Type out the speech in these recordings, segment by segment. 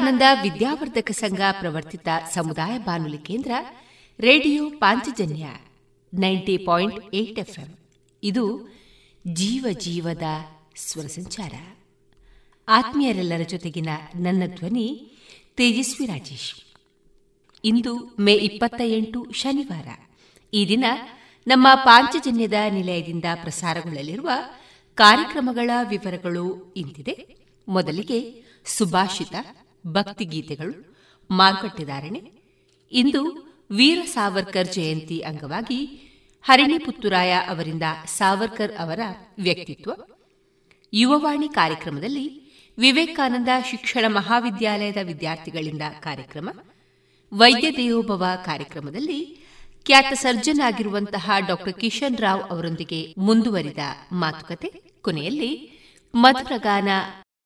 ವಿವೇಕಾನಂದ ವಿದ್ಯಾವರ್ಧಕ ಸಂಘ ಪ್ರವರ್ತಿತ ಸಮುದಾಯ ಬಾನುಲಿ ಕೇಂದ್ರ, radio Panchajanya ninety point eight FM. ಇದು ಜೀವ ಜೀವದ ಸ್ವರ ಸಂಚಾರ. ಆತ್ಮೀಯರೆಲ್ಲರ ಜೊತೆಗಿನ ನನ್ನ ಧ್ವನಿ ತೇಜಸ್ವಿ ರಾಜೇಶ್. ಇಂದು ಮೇ ಇಪ್ಪತ್ತ ಎಂಟು ಶನಿವಾರ. ಈ ದಿನ ನಮ್ಮ ಪಾಂಚಜನ್ಯದ ನಿಲಯದಿಂದ ಪ್ರಸಾರಗೊಳ್ಳಲಿರುವ ಕಾರ್ಯಕ್ರಮಗಳ ವಿವರಗಳು ಇಂತಿದೆ. ಮೊದಲಿಗೆ ಸುಭಾಷಿತ. ಭಕ್ತಿಗೀತೆಗಳು ಮಾರುಕಟ್ಟೆದಾರಣೆ ಇಂದು ವೀರ ಸಾವರ್ಕರ್ ಜಯಂತಿ ಅಂಗವಾಗಿ ಹರಿಣಿ ಪುತ್ತುರಾಯ ಅವರಿಂದ ಸಾವರ್ಕರ್ ಅವರ ವ್ಯಕ್ತಿತ್ವ, ಯುವವಾಣಿ ಕಾರ್ಯಕ್ರಮದಲ್ಲಿ ವಿವೇಕಾನಂದ ಶಿಕ್ಷಣ ಮಹಾವಿದ್ಯಾಲಯದ ವಿದ್ಯಾರ್ಥಿಗಳಿಂದ ಕಾರ್ಯಕ್ರಮ, ವೈದ್ಯ ದೇವೋಭವ ಕಾರ್ಯಕ್ರಮದಲ್ಲಿ ಖ್ಯಾತ ಸರ್ಜನ್ ಆಗಿರುವಂತಹ ಡಾ. ಕಿಶನ್ ರಾವ್ ಅವರೊಂದಿಗೆ ಮುಂದುವರಿದ ಮಾತುಕತೆ, ಕೊನೆಯಲ್ಲಿ ಮಧುರಗಾನ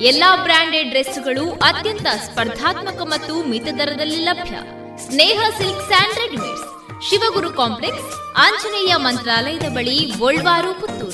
ಎಲ್ಲಾ ಬ್ರಾಂಡೆಡ್ ಡ್ರೆಸ್ಗಳು ಅತ್ಯಂತ ಸ್ಪರ್ಧಾತ್ಮಕ ಮತ್ತು ಮಿತ ದರದಲ್ಲಿ ಲಭ್ಯ. Sneha silk and readymades. Shivaguru complex, Anjaneya ಮಂತ್ರಾಲಯದ ಬಳಿ, ಗೋಲ್ವಾರು, Puttur.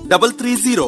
double three zero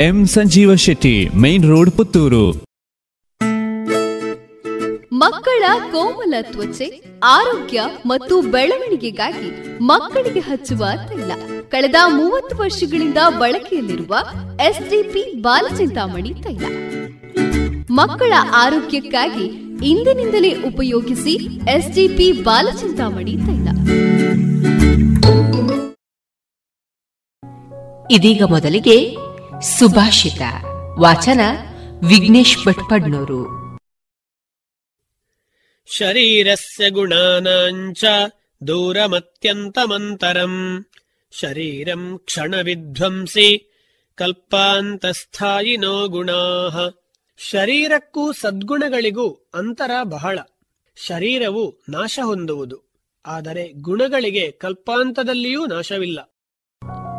M Sanjeeva Shetty main road Puttur. ಮಕ್ಕಳ ಕೋಮಲ ತ್ವಚೆ ಆರೋಗ್ಯ ಮತ್ತು ಬೆಳವಣಿಗೆಗಾಗಿ ಮಕ್ಕಳಿಗೆ ಹಚ್ಚುವ ತೈಲ. ಕಳೆದ ಮೂವತ್ತು ವರ್ಷಗಳಿಂದ ಬಳಕೆಯಲ್ಲಿರುವ ಎಸ್ಡಿಪಿ ಬಾಲಚಿಂತಾಮಣಿ ತೈಲ. ಮಕ್ಕಳ ಆರೋಗ್ಯಕ್ಕಾಗಿ ಇಂದಿನಿಂದಲೇ ಉಪಯೋಗಿಸಿ ಎಸ್ಡಿಪಿ ಬಾಲಚಿಂತಾಮಣಿ ತೈಲ. ಇದೀಗ ಮೊದಲಿಗೆ ಸುಭಾಷಿತ, ವಾಚನ ವಿಘ್ನೇಶ್ ಭಟ್ಪಡ್ನೂರು. ಶರೀರಸ್ಯ ಗುಣಾನಾಂಚ ದೂರಮತ್ಯಂತಮಂತರಂ. ಶರೀರಂ ಕ್ಷಣವಿಧ್ವಂಸಿ ಕಲ್ಪಾಂತಸ್ಥಾಯಿನೋ ಗುಣಾಃ. ಶರೀರಕ್ಕೂ ಸದ್ಗುಣಗಳಿಗೂ ಅಂತರ ಬಹಳ. ಶರೀರವು ನಾಶ ಹೊಂದುವುದು. ಆದರೆ ಗುಣಗಳಿಗೆ ಕಲ್ಪಾಂತದಲ್ಲಿಯೂ ನಾಶವಿಲ್ಲ.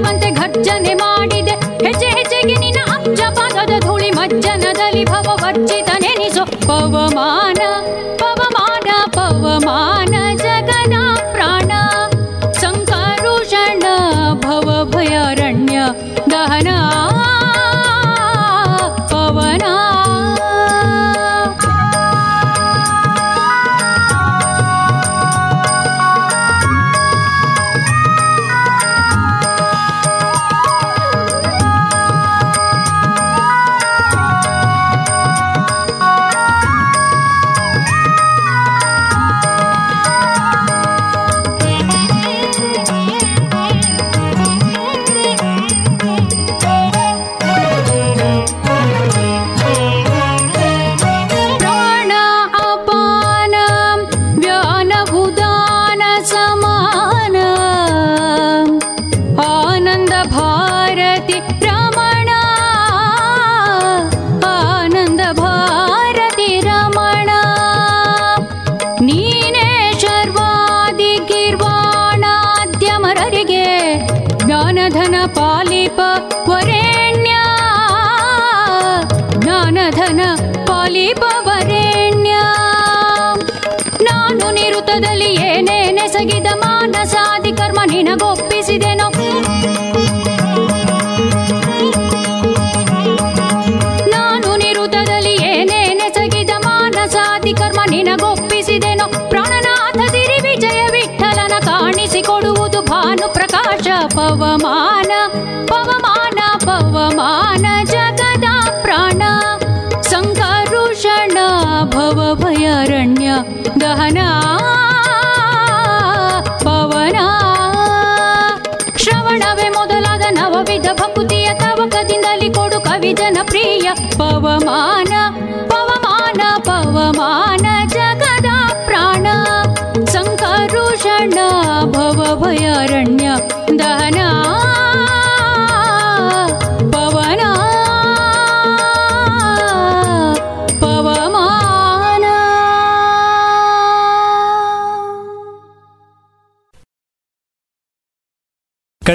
ಮೂರ್ಜಗವರಿವಂತೆ ಘರ್ಜನೆ ಮಾಡಿದೆ. ಹೆಜ್ಜೆ ಹೆಜ್ಜೆಗೆ ನಿನ್ನ ಅಬ್ಜ ಪಾದದ ಧೂಳಿ ಮಜ್ಜನದಲ್ಲಿ ಭವವರ್ಜಿತ ನೆನಿಸೋ. ಪವಮಾನ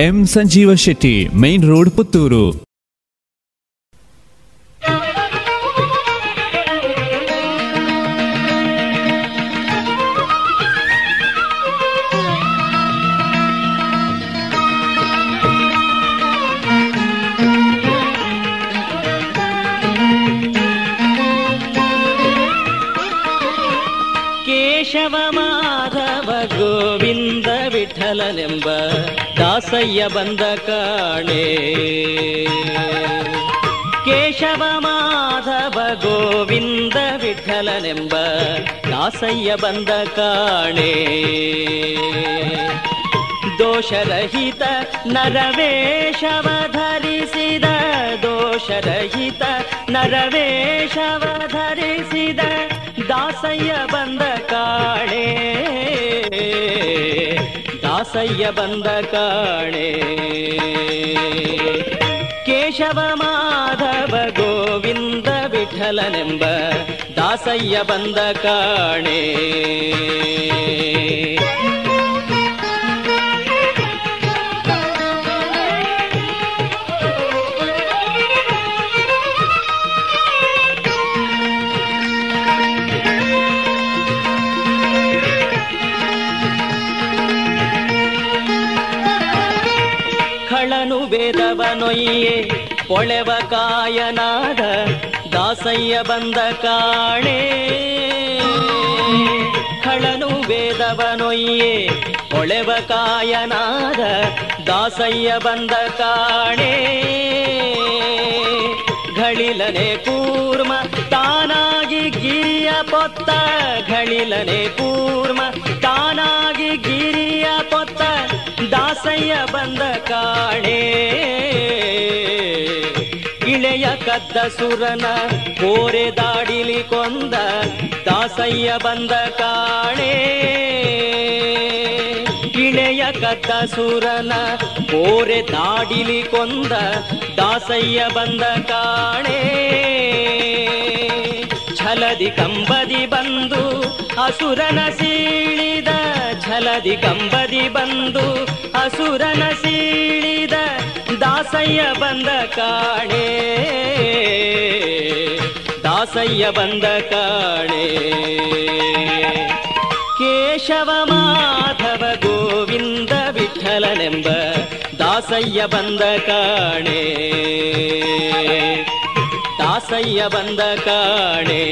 M Sanjeeva Shetty main road Puttur Keshava Madhava Govinda ವಿಠಲನೆಂಬ ದಾಸಯ್ಯ ಬಂದ ಕಾಣೆ. ಕೇಶವ ಮಾಧವ ಗೋವಿಂದ ವಿಠಲನೆಂಬ ದಾಸಯ್ಯ ಬಂದ ಕಾಣೆ. ದೋಷರಹಿತ ನರವೇಶವ ಧರಿಸಿದ, ದೋಷರಹಿತ ನರವೇಶವ ಧರಿಸಿದ ದಾಸಯ್ಯ ಬಂದ ಕಾಣೆ. ದಾಸಯ್ಯ ಬಂದ ಕಾಣೆ ಕೇಶವ ಮಾಧವ ಗೋವಿಂದ ವಿಠಲನೆಂಬ ದಾಸಯ್ಯ ಬಂದ ಕಾಣೆ ಪೊಳೆವ ಕಾಯನಾದ ದಾಸಯ್ಯ ಬಂದ ಕಾಣೆ. ಖಳನು ವೇದವನೊಯ್ಯೆ ಒಳೆವ ಕಾಯನಾದ ದಾಸಯ್ಯ ಬಂದ ಕಾಣೆ. ಘಳಿಲನೆ ಕೂರ್ಮ ತಾನಾಗಿ ಗಿರಿಯ ಪೊತ್ತ. ಘಳಿಲನೆ ಕೂರ್ಮ ತಾನಾಗಿ ಗಿರಿಯ ಪೊತ್ತ. ದಾಸಯ್ಯ ಬಂದ ಕಾಣೆ. ಇಳೆಯ ಕದ್ದ ಸುರನ ಕೋರೆ ದಾಡಿಲಿ ಕೊಂದ, ದಾಸಯ್ಯ ಬಂದ ಕಾಣೆ. ಇಳೆಯ ಕದ್ದ ಸುರನ ಕೋರೆ ದಾಡಿಲಿ ಕೊಂದ, ದಾಸಯ್ಯ ಬಂದ ಕಾಣೆ. ಛಲದಿ ಕಂಬದಿ ಬಂದು, ಅಸುರನ ಸೀಳಿದ ಛಲದಿ ಕಂಬದಿ ಬಂದು, ಅಸುರನ ಸೀಳಿದ ದಾಸಯ್ಯ ಬಂದ ಕಾಣೆ. ದಾಸಯ್ಯ ಬಂದ ಕಾಣೆ. ಕೇಶವ ಮಾಧವ ಗೋವಿಂದ ವಿಠಲನೆಂಬ ದಾಸಯ್ಯ ಬಂದ ಕಾಣೆ. ದಾಸಯ್ಯ ಬಂದ ಕಾಣೆ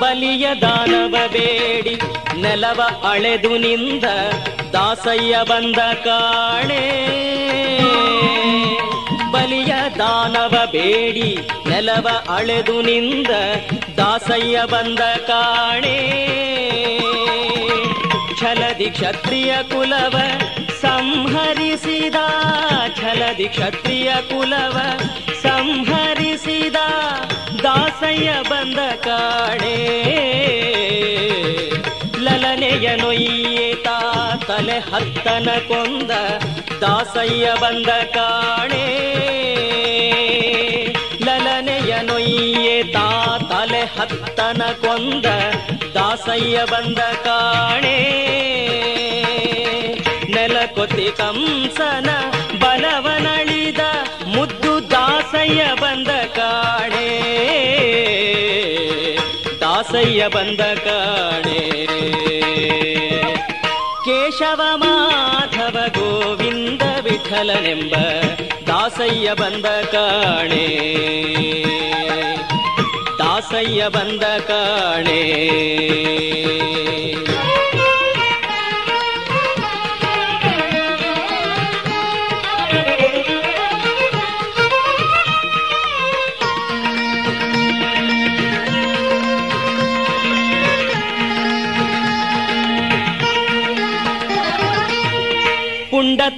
ಬಲಿಯ ದಾನವ ಬೇಡಿ ನೆಲವ ಅಳೆದು ನಿಂದ ದಾಸಯ್ಯ ಬಂದ ಕಾಣೆ ಬಲಿಯ ದಾನವ ಬೇಡಿ, ನೆಲವ ಅಳೆದು ನಿಂದ ದಾಸಯ್ಯ ಬಂದ ಕಾಣೆ ಛಲದಿ ಕ್ಷತ್ರಿಯ ಕುಲವ ಸಂಹರಿಸಿದ, ಛಲದಿ ಕ್ಷತ್ರಿಯ ಕುಲವ ಸಂಹರಿಸಿದ ದಾಸಯ್ಯ ಬಂದ ಕಾಣೆ ಲಲನೆಯ ನೊಯ್ಯೇತ ತಲೆ ಹತ್ತನ ಕೊಂದ ದಾಸಯ್ಯ ಬಂದ ಕಾಣೆ. ಲಲನೆಯ ನೊಯ್ಯೇತ ತಲೆ ಹತ್ತನ ಕೊಂದ ದಾಸಯ್ಯ ಬಂದ ಕಾಣೆ. ನೆಲಕೊತಿ ಕಂಸನ ಬಲವನಳಿದ ಮುದ್ದು ದಾಸಯ್ಯ ಬಂದ ಕಾಣೆ. ದಾಸಯ್ಯ ಬಂದ ಕಾಣೆ. ಕೇಶವ ಮಾಧವ ಗೋವಿಂದ ವಿಠಲನೆಂಬ ದಾಸಯ್ಯ ಬಂದ ಕಾಣೆ ದಾಸಯ್ಯ ಬಂದ ಕಾಣೆ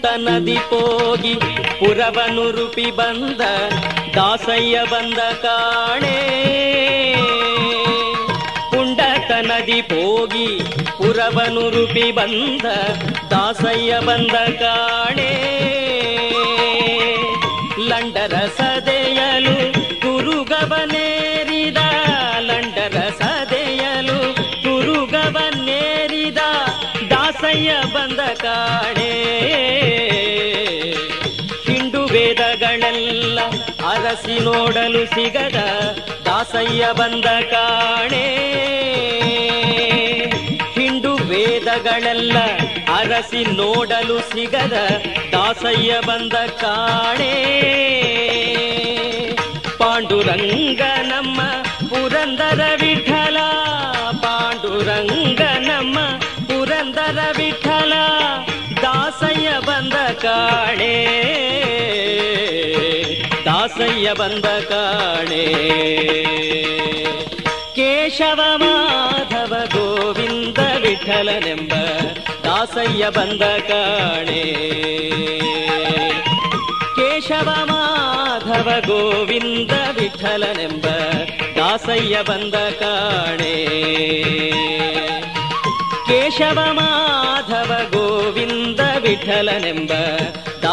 ಪುಂಡತ ನದಿ ಪೋಗಿ ಪುರವನು ರೂಪಿ ಬಂದ, ದಾಸಯ್ಯ ಬಂದ ಕಾಣೆ. ಪುಂಡತ ನದಿ ಪೋಗಿ ಪುರವನು ರೂಪಿ ಬಂದ, ದಾಸಯ್ಯ ಬಂದ ಕಾಣೆ. ಲಂಡರ ಸದೆಯಲು ಕುರುಗವನೇರಿದ ಲಂಡರ ಸದೆಯಲು ಕುರುಗವನೇರಿದ ದಾಸಯ್ಯ ಬಂದ ಕಾಣೆ. ಅರಸಿ ನೋಡಲು ಸಿಗದ ದಾಸಯ್ಯ ಬಂದ ಕಾಣೆ. ಹಿಂಡು ವೇದಗಳೆಲ್ಲ ಅರಸಿ ನೋಡಲು ಸಿಗದ ದಾಸಯ್ಯ ಬಂದ ಕಾಣೆ. ಪಾಂಡುರಂಗ ನಮ್ಮ ಪುರಂದರ ವಿಠಲ, ಪಾಂಡುರಂಗ ನಮ್ಮ ಪುರಂದರ ವಿಠಲ, ದಾಸಯ್ಯ ಬಂದ ಕಾಣೆ. ದಾಸಯ್ಯ ಬಂದ ಕಾಣೆ ಕೇಶವ ಮಾಧವ ಗೋವಿಂದ ವಿಠಲನೆಂಬ ದಾಸಯ್ಯ ಬಂದ ಕಾಣೆ ಕೇಶವ ಮಾಧವ ಗೋವಿಂದ ವಿಠಲನೆಂಬ ದಾಸಯ್ಯ ಬಂದ ಕಾಣೆ ಕೇಶವ ಮಾಧವ ಗೋವಿಂದ ವಿಠಲನೆಂಬ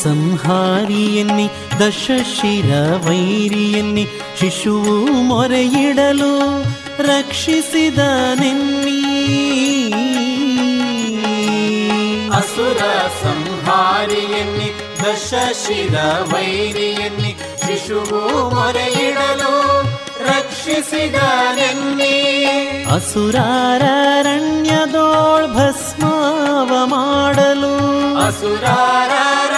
ಸಂಹಾರಿಯನ್ನಿ ದಶಶಿರ ವೈರಿಯನ್ನಿ ಶಿಶುವು ಮೊರೆಯಿಡಲು ರಕ್ಷಿಸಿದ ನಿನ್ನಿ. ಅಸುರ ಸಂಹಾರಿಯನ್ನಿ ದಶಶಿರ ವೈರಿಯನ್ನಿ ಶಿಶುವು ಮೊರೆಯಿಡಲು ರಕ್ಷಿಸಿದ ನಿನ್ನಿ. ಅಸುರಾರಣ್ಯದೋಳ್ ಭಸ್ಮಾವ ಮಾಡಲು ಅಸುರಾರಣ್ಯದೋಳ್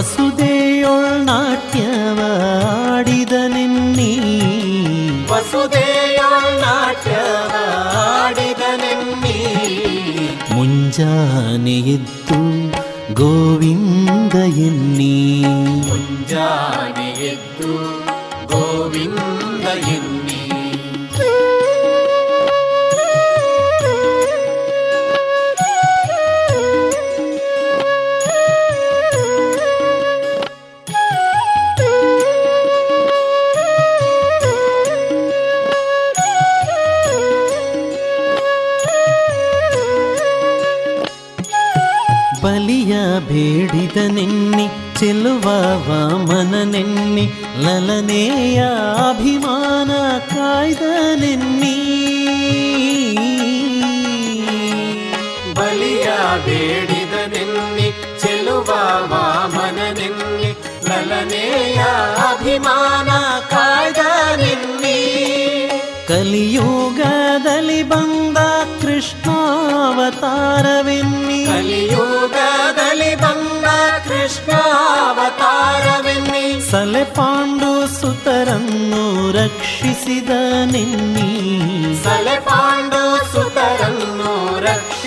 ವಸುದೆಯೊಳ್ ನಾಟ್ಯವ ಆಡಿದ ನೆನ್ನಿ ವಸುದೆಯೊಳ್ ನಾಟ್ಯವ ಆಡಿದ ನೆನ್ನಿ ಮುಂಜಾನೆ ಎದ್ದು ಗೋವಿಂದ ಎನ್ನಿ. ಮುಂಜಾನೆ ಎದ್ದು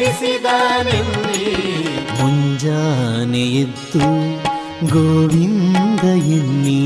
ರಕ್ಷಿಸಿದ ನೆನ್ನಿ ಮುಂಜಾನೆ ಎದ್ದು ಗೋವಿಂದ ಎನ್ನಿ.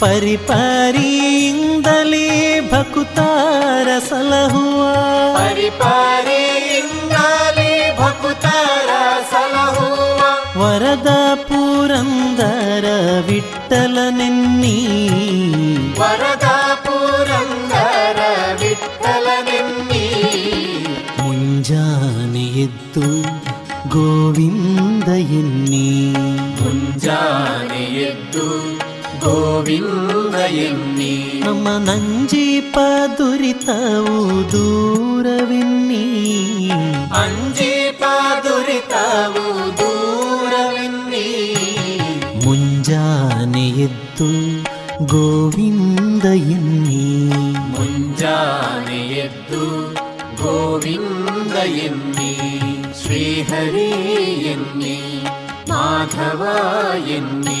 ಪರಿಪರಿಯಿಂದಲೇ ಭಕುತಾರ ಸಲಹುವ. ಪರಿಪಾರಿಯಿಂದಲೇ ಭಕುತರ ಸಲಹುವ. ವರದ ಪುರಂದರ ವಿಠಲ ನೆನ್ನಿ. ವರದ ಪುರಂದರ ವಿಠಲ ನಿನ್ನಿ. ಮುಂಜಾನೆ ಎದ್ದು ಗೋವಿಂದ ಎನ್ನಿ. ಮುಂಜಾನೆ ಎದ್ದು ಗೋವಿಂದ ಎನ್ನಿ ನಮ್ಮ ನಂಜೀಪ ದುರಿತವು ದೂರವೆನ್ನಿ ಅಂಜೀಪ ದುರಿತವು ದೂರವೆನ್ನಿ ಮುಂಜಾನೆ ಎದ್ದು ಗೋವಿಂದ ಎನ್ನಿ ಮುಂಜಾನೆ ಎದ್ದು ಗೋವಿಂದ ಎನ್ನಿ ಶ್ರೀಹರಿ ಎನ್ನಿ ಮಾಧವ ಎನ್ನಿ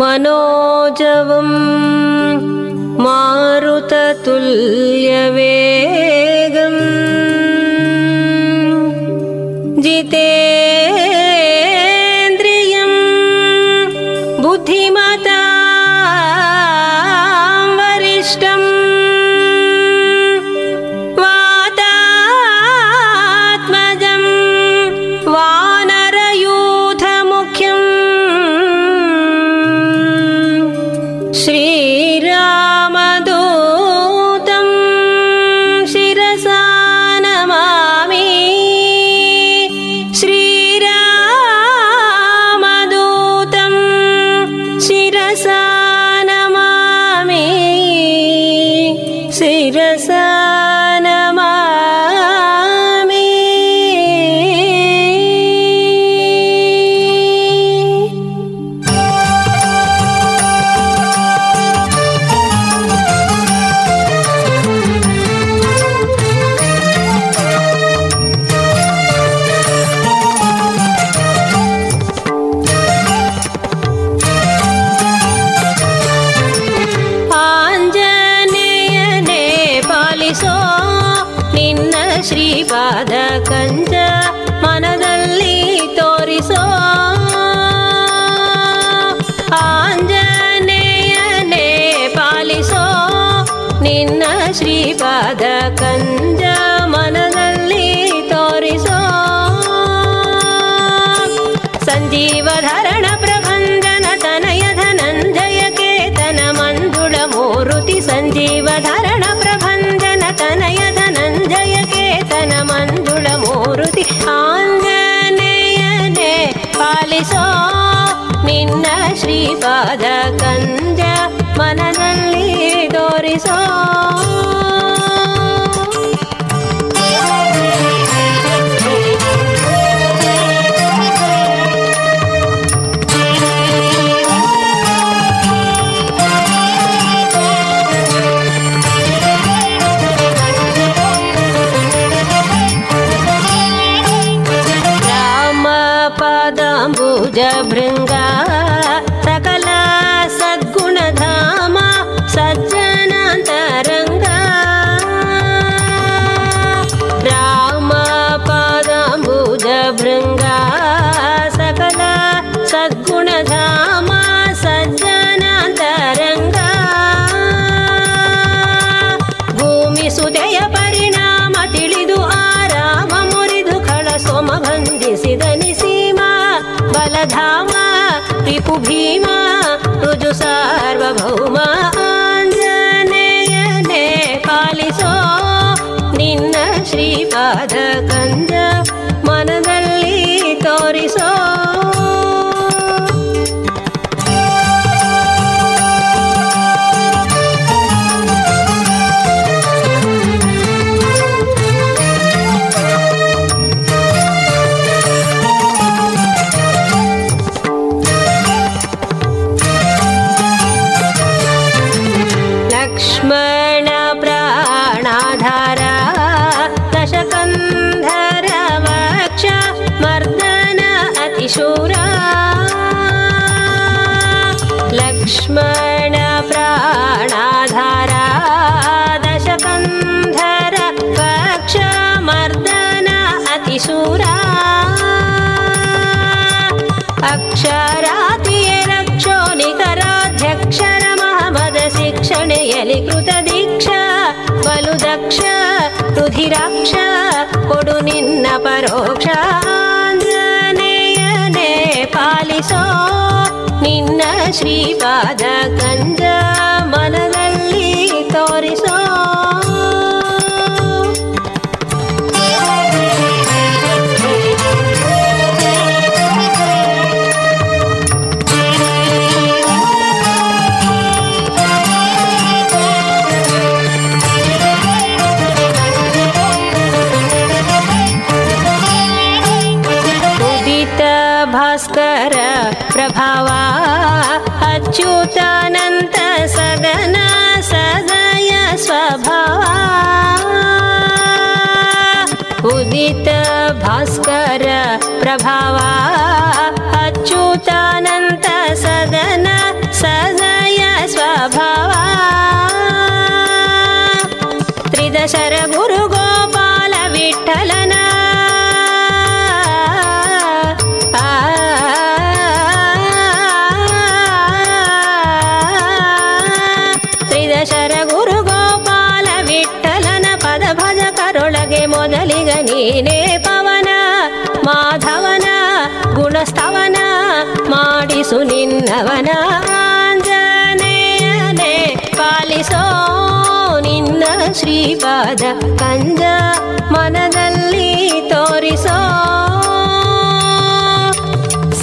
मनोजवम् मारुततुल्यवे ಪಾದ ಕಂಜ ಮನದಲ್ಲಿ ತೋರಿಸೋ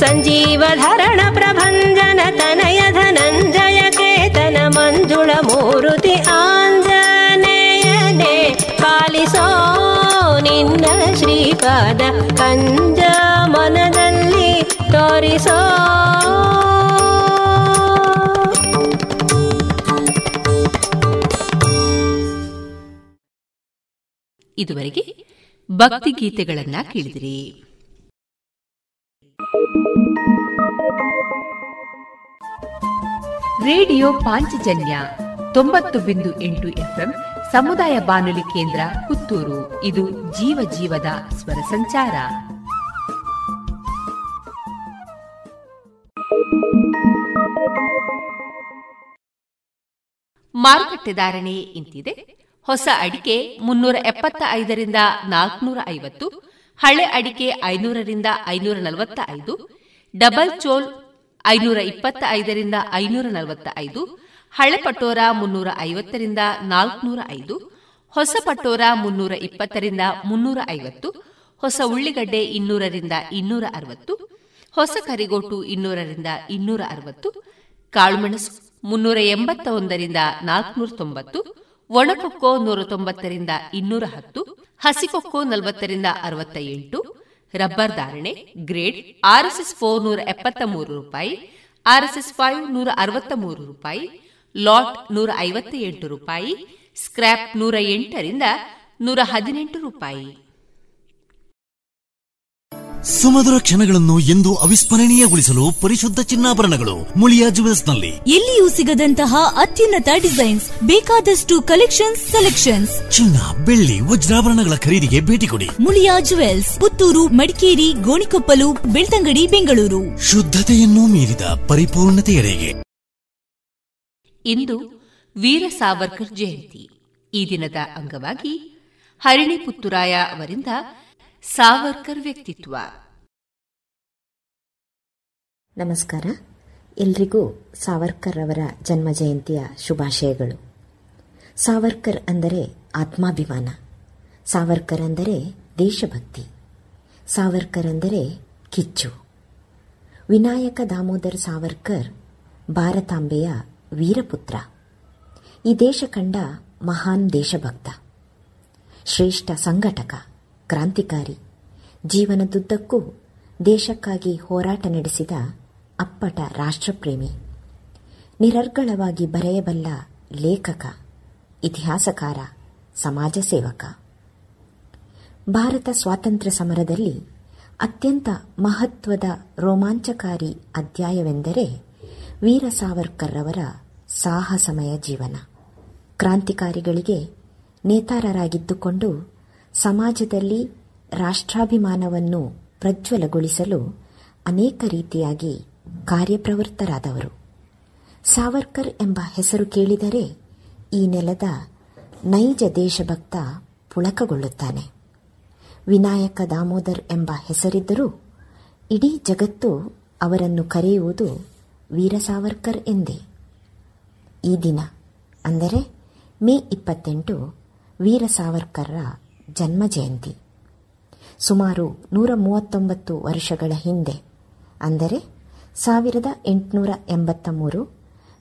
ಸಂಜೀವಧರಣ ಪ್ರಭಂಜನ ತನಯ ಧನಂಜಯ ಕೇತನ ಮಂಜುಳ ಮೂರುತಿ ಆಂಜನೇಯನೇ ಪಾಲಿಸೋ ನಿನ್ನ ಶ್ರೀಪಾದ ಕಂಜ ಮನದಲ್ಲಿ ತೋರಿಸೋ. ಇದುವರೆಗೆ ಭಕ್ತಿ ಗೀತೆಗಳನ್ನ ಕೇಳಿದಿರಿ. ರೇಡಿಯೋ ಪಾಂಚಜನ್ಯ ತೊಂಬತ್ತು ಬಿಂದು ಎಂಟು ಎಫ್ಎಂ ಸಮುದಾಯ ಬಾನುಲಿ ಕೇಂದ್ರ ಪುತ್ತೂರು. ಇದು ಜೀವ ಜೀವದ ಸ್ವರ ಸಂಚಾರ. ಮಾರುಕಟ್ಟೆ ಧಾರಣೆ ಇಂತಿದೆ. ಹೊಸ ಅಡಿಕೆ ಮುನ್ನೂರ ಎಪ್ಪತ್ತ ಐದರಿಂದ ನಾಲ್ಕನೂರ ಐವತ್ತು, ಹಳೆ ಅಡಿಕೆ ಐನೂರರಿಂದ ಐನೂರ ನಲವತ್ತ ಐದು, ಡಬಲ್ ಚೋಲ್ ಐನೂರ ಇಪ್ಪತ್ತ ಐದರಿಂದ ಐನೂರ ನಲವತ್ತ ಐದು ಹಳೆ ಪಟೋರ ಮುನ್ನೂರ ಐವತ್ತರಿಂದ ನಾಲ್ಕನೂರ ಐದು ಹೊಸ ಪಟೋರ ಮುನ್ನೂರ ಇಪ್ಪತ್ತರಿಂದ ಮುನ್ನೂರ ಐವತ್ತು ಹೊಸ ಉಳ್ಳಿಗಡ್ಡೆ ಇನ್ನೂರರಿಂದ ಇನ್ನೂರ ಅರವತ್ತು ಹೊಸ ಕರಿಗೋಟು ಇನ್ನೂರರಿಂದ ಇನ್ನೂರ ಅರವತ್ತು ಕಾಳುಮೆಣಸು ಮುನ್ನೂರ ಎಂಬತ್ತ ಒಂದರಿಂದ ನಾಲ್ಕನೂರ ತೊಂಬತ್ತು ಒಣಕೊಕ್ಕೋ ನೂರ ತೊಂಬತ್ತರಿಂದ ಇನ್ನೂರ ಹತ್ತು ಹಸಿಕೊಕ್ಕೋ ನಲವತ್ತರಿಂದ ಅರವತ್ತ ಎಂಟು ರಬ್ಬರ್ ಧಾರಣೆ, ಗ್ರೇಡ್, ಆರ್ಎಸ್ಎಸ್ ಫೋರ್ ನೂರ ಎಪ್ಪತ್ತ ಮೂರು ರೂಪಾಯಿ, ಆರ್ಎಸ್ಎಸ್ ಫೈವ್ ನೂರ ಅರವತ್ತ ಮೂರು ರೂಪಾಯಿ, ಲಾಟ್ ನೂರ ಐವತ್ತ ಎಂಟು ರೂಪಾಯಿ, ಸ್ಕ್ರ್ಯಾಪ್ ನೂರ ಎಂಟರಿಂದ ನೂರ ಹದಿನೆಂಟು ರೂಪಾಯಿ. ಸುಮಧುರ ಕ್ಷಣಗಳನ್ನು ಎಂದು ಅವಿಸ್ಮರಣೀಯಗೊಳಿಸಲು ಪರಿಶುದ್ಧ ಚಿನ್ನಾಭರಣಗಳು ಮುಳಿಯಾ ಜುವೆಲ್ಸ್ನಲ್ಲಿ ಎಲ್ಲಿಯೂ ಸಿಗದಂತಹ ಅತ್ಯುನ್ನತ ಡಿಸೈನ್ಸ್ ಬೇಕಾದಷ್ಟು ಕಲೆಕ್ಷನ್ಸ್ ಸೆಲೆಕ್ಷನ್ಸ್. ಚಿನ್ನ ಬೆಳ್ಳಿ ವಜ್ರಾಭರಣಗಳ ಖರೀದಿಗೆ ಭೇಟಿ ಕೊಡಿ. ಮುಳಿಯಾ ಜುವೆಲ್ಸ್ ಪುತ್ತೂರು ಮಡಿಕೇರಿ ಗೋಣಿಕೊಪ್ಪಲು ಬೆಳ್ತಂಗಡಿ ಬೆಂಗಳೂರು. ಶುದ್ಧತೆಯನ್ನು ಮೀರಿದ ಪರಿಪೂರ್ಣತೆಯರಿಗೆ ಇಂದು ವೀರ ಸಾವರ್ಕರ್ ಜಯಂತಿ. ಈ ದಿನದ ಅಂಗವಾಗಿ ಹರಿಣಿ ಪುತ್ತುರಾಯ ಅವರಿಂದ ಸಾವರ್ಕರ್ ವ್ಯಕ್ತಿತ್ವ. ನಮಸ್ಕಾರ. ಎಲ್ರಿಗೂ ಸಾವರ್ಕರ್ ಅವರ ಜನ್ಮ ಜಯಂತಿಯ ಶುಭಾಶಯಗಳು. ಸಾವರ್ಕರ್ ಅಂದರೆ ಆತ್ಮಾಭಿಮಾನ. ಸಾವರ್ಕರ್ ಅಂದರೆ ದೇಶಭಕ್ತಿ. ಸಾವರ್ಕರ್ ಅಂದರೆ ಕಿಚ್ಚು. ವಿನಾಯಕ ದಾಮೋದರ್ ಸಾವರ್ಕರ್ ಭಾರತಾಂಬೆಯ ವೀರಪುತ್ರ. ಈ ದೇಶ ಕಂಡ ಮಹಾನ್ ದೇಶಭಕ್ತ. ಶ್ರೇಷ್ಠ ಸಂಘಟಕ. ಕ್ರಾಂತಿಕಾರಿ. ಜೀವನದುದ್ದಕ್ಕೂ ದೇಶಕ್ಕಾಗಿ ಹೋರಾಟ ನಡೆಸಿದ ಅಪ್ಪಟ ರಾಷ್ಟ್ರಪ್ರೇಮಿ. ನಿರರ್ಗಳವಾಗಿ ಬರೆಯಬಲ್ಲ ಲೇಖಕ, ಇತಿಹಾಸಕಾರ, ಸಮಾಜ ಸೇವಕ. ಭಾರತ ಸ್ವಾತಂತ್ರ್ಯ ಸಮರದಲ್ಲಿ ಅತ್ಯಂತ ಮಹತ್ವದ ರೋಮಾಂಚಕಾರಿ ಅಧ್ಯಾಯವೆಂದರೆ ವೀರ ಸಾವರ್ಕರ್ ಅವರ ಸಾಹಸಮಯ ಜೀವನ. ಕ್ರಾಂತಿಕಾರಿಗಳಿಗೆ ನೇತಾರರಾಗಿದ್ದುಕೊಂಡು ಸಮಾಜದಲ್ಲಿ ರಾಷ್ಟ್ರಾಭಿಮಾನವನ್ನು ಪ್ರಜ್ವಲಗೊಳಿಸಲು ಅನೇಕ ರೀತಿಯಾಗಿ ಕಾರ್ಯಪ್ರವೃತ್ತರಾದವರು. ಸಾವರ್ಕರ್ ಎಂಬ ಹೆಸರು ಕೇಳಿದರೆ ಈ ನೆಲದ ನೈಜ ದೇಶಭಕ್ತ ಪುಳಕಗೊಳ್ಳುತ್ತಾನೆ. ವಿನಾಯಕ ದಾಮೋದರ್ ಎಂಬ ಹೆಸರಿದ್ದರೂ ಇಡೀ ಜಗತ್ತು ಅವರನ್ನು ಕರೆಯುವುದು ವೀರ ಸಾವರ್ಕರ್ ಎಂದೇ. ಈ ದಿನ, ಅಂದರೆ ಮೇ ಇಪ್ಪತ್ತೆಂಟು, ವೀರ ಸಾವರ್ಕರ್ರ ಜನ್ಮ ಜಯಂತಿ ಸುಮಾರು ನೂರ ಮೂವತ್ತೊಂಬತ್ತು ವರ್ಷಗಳ ಹಿಂದೆ, ಅಂದರೆ ಸಾವಿರದ ಎಂಟುನೂರ ಎಂಬತ್ತ ಮೂರು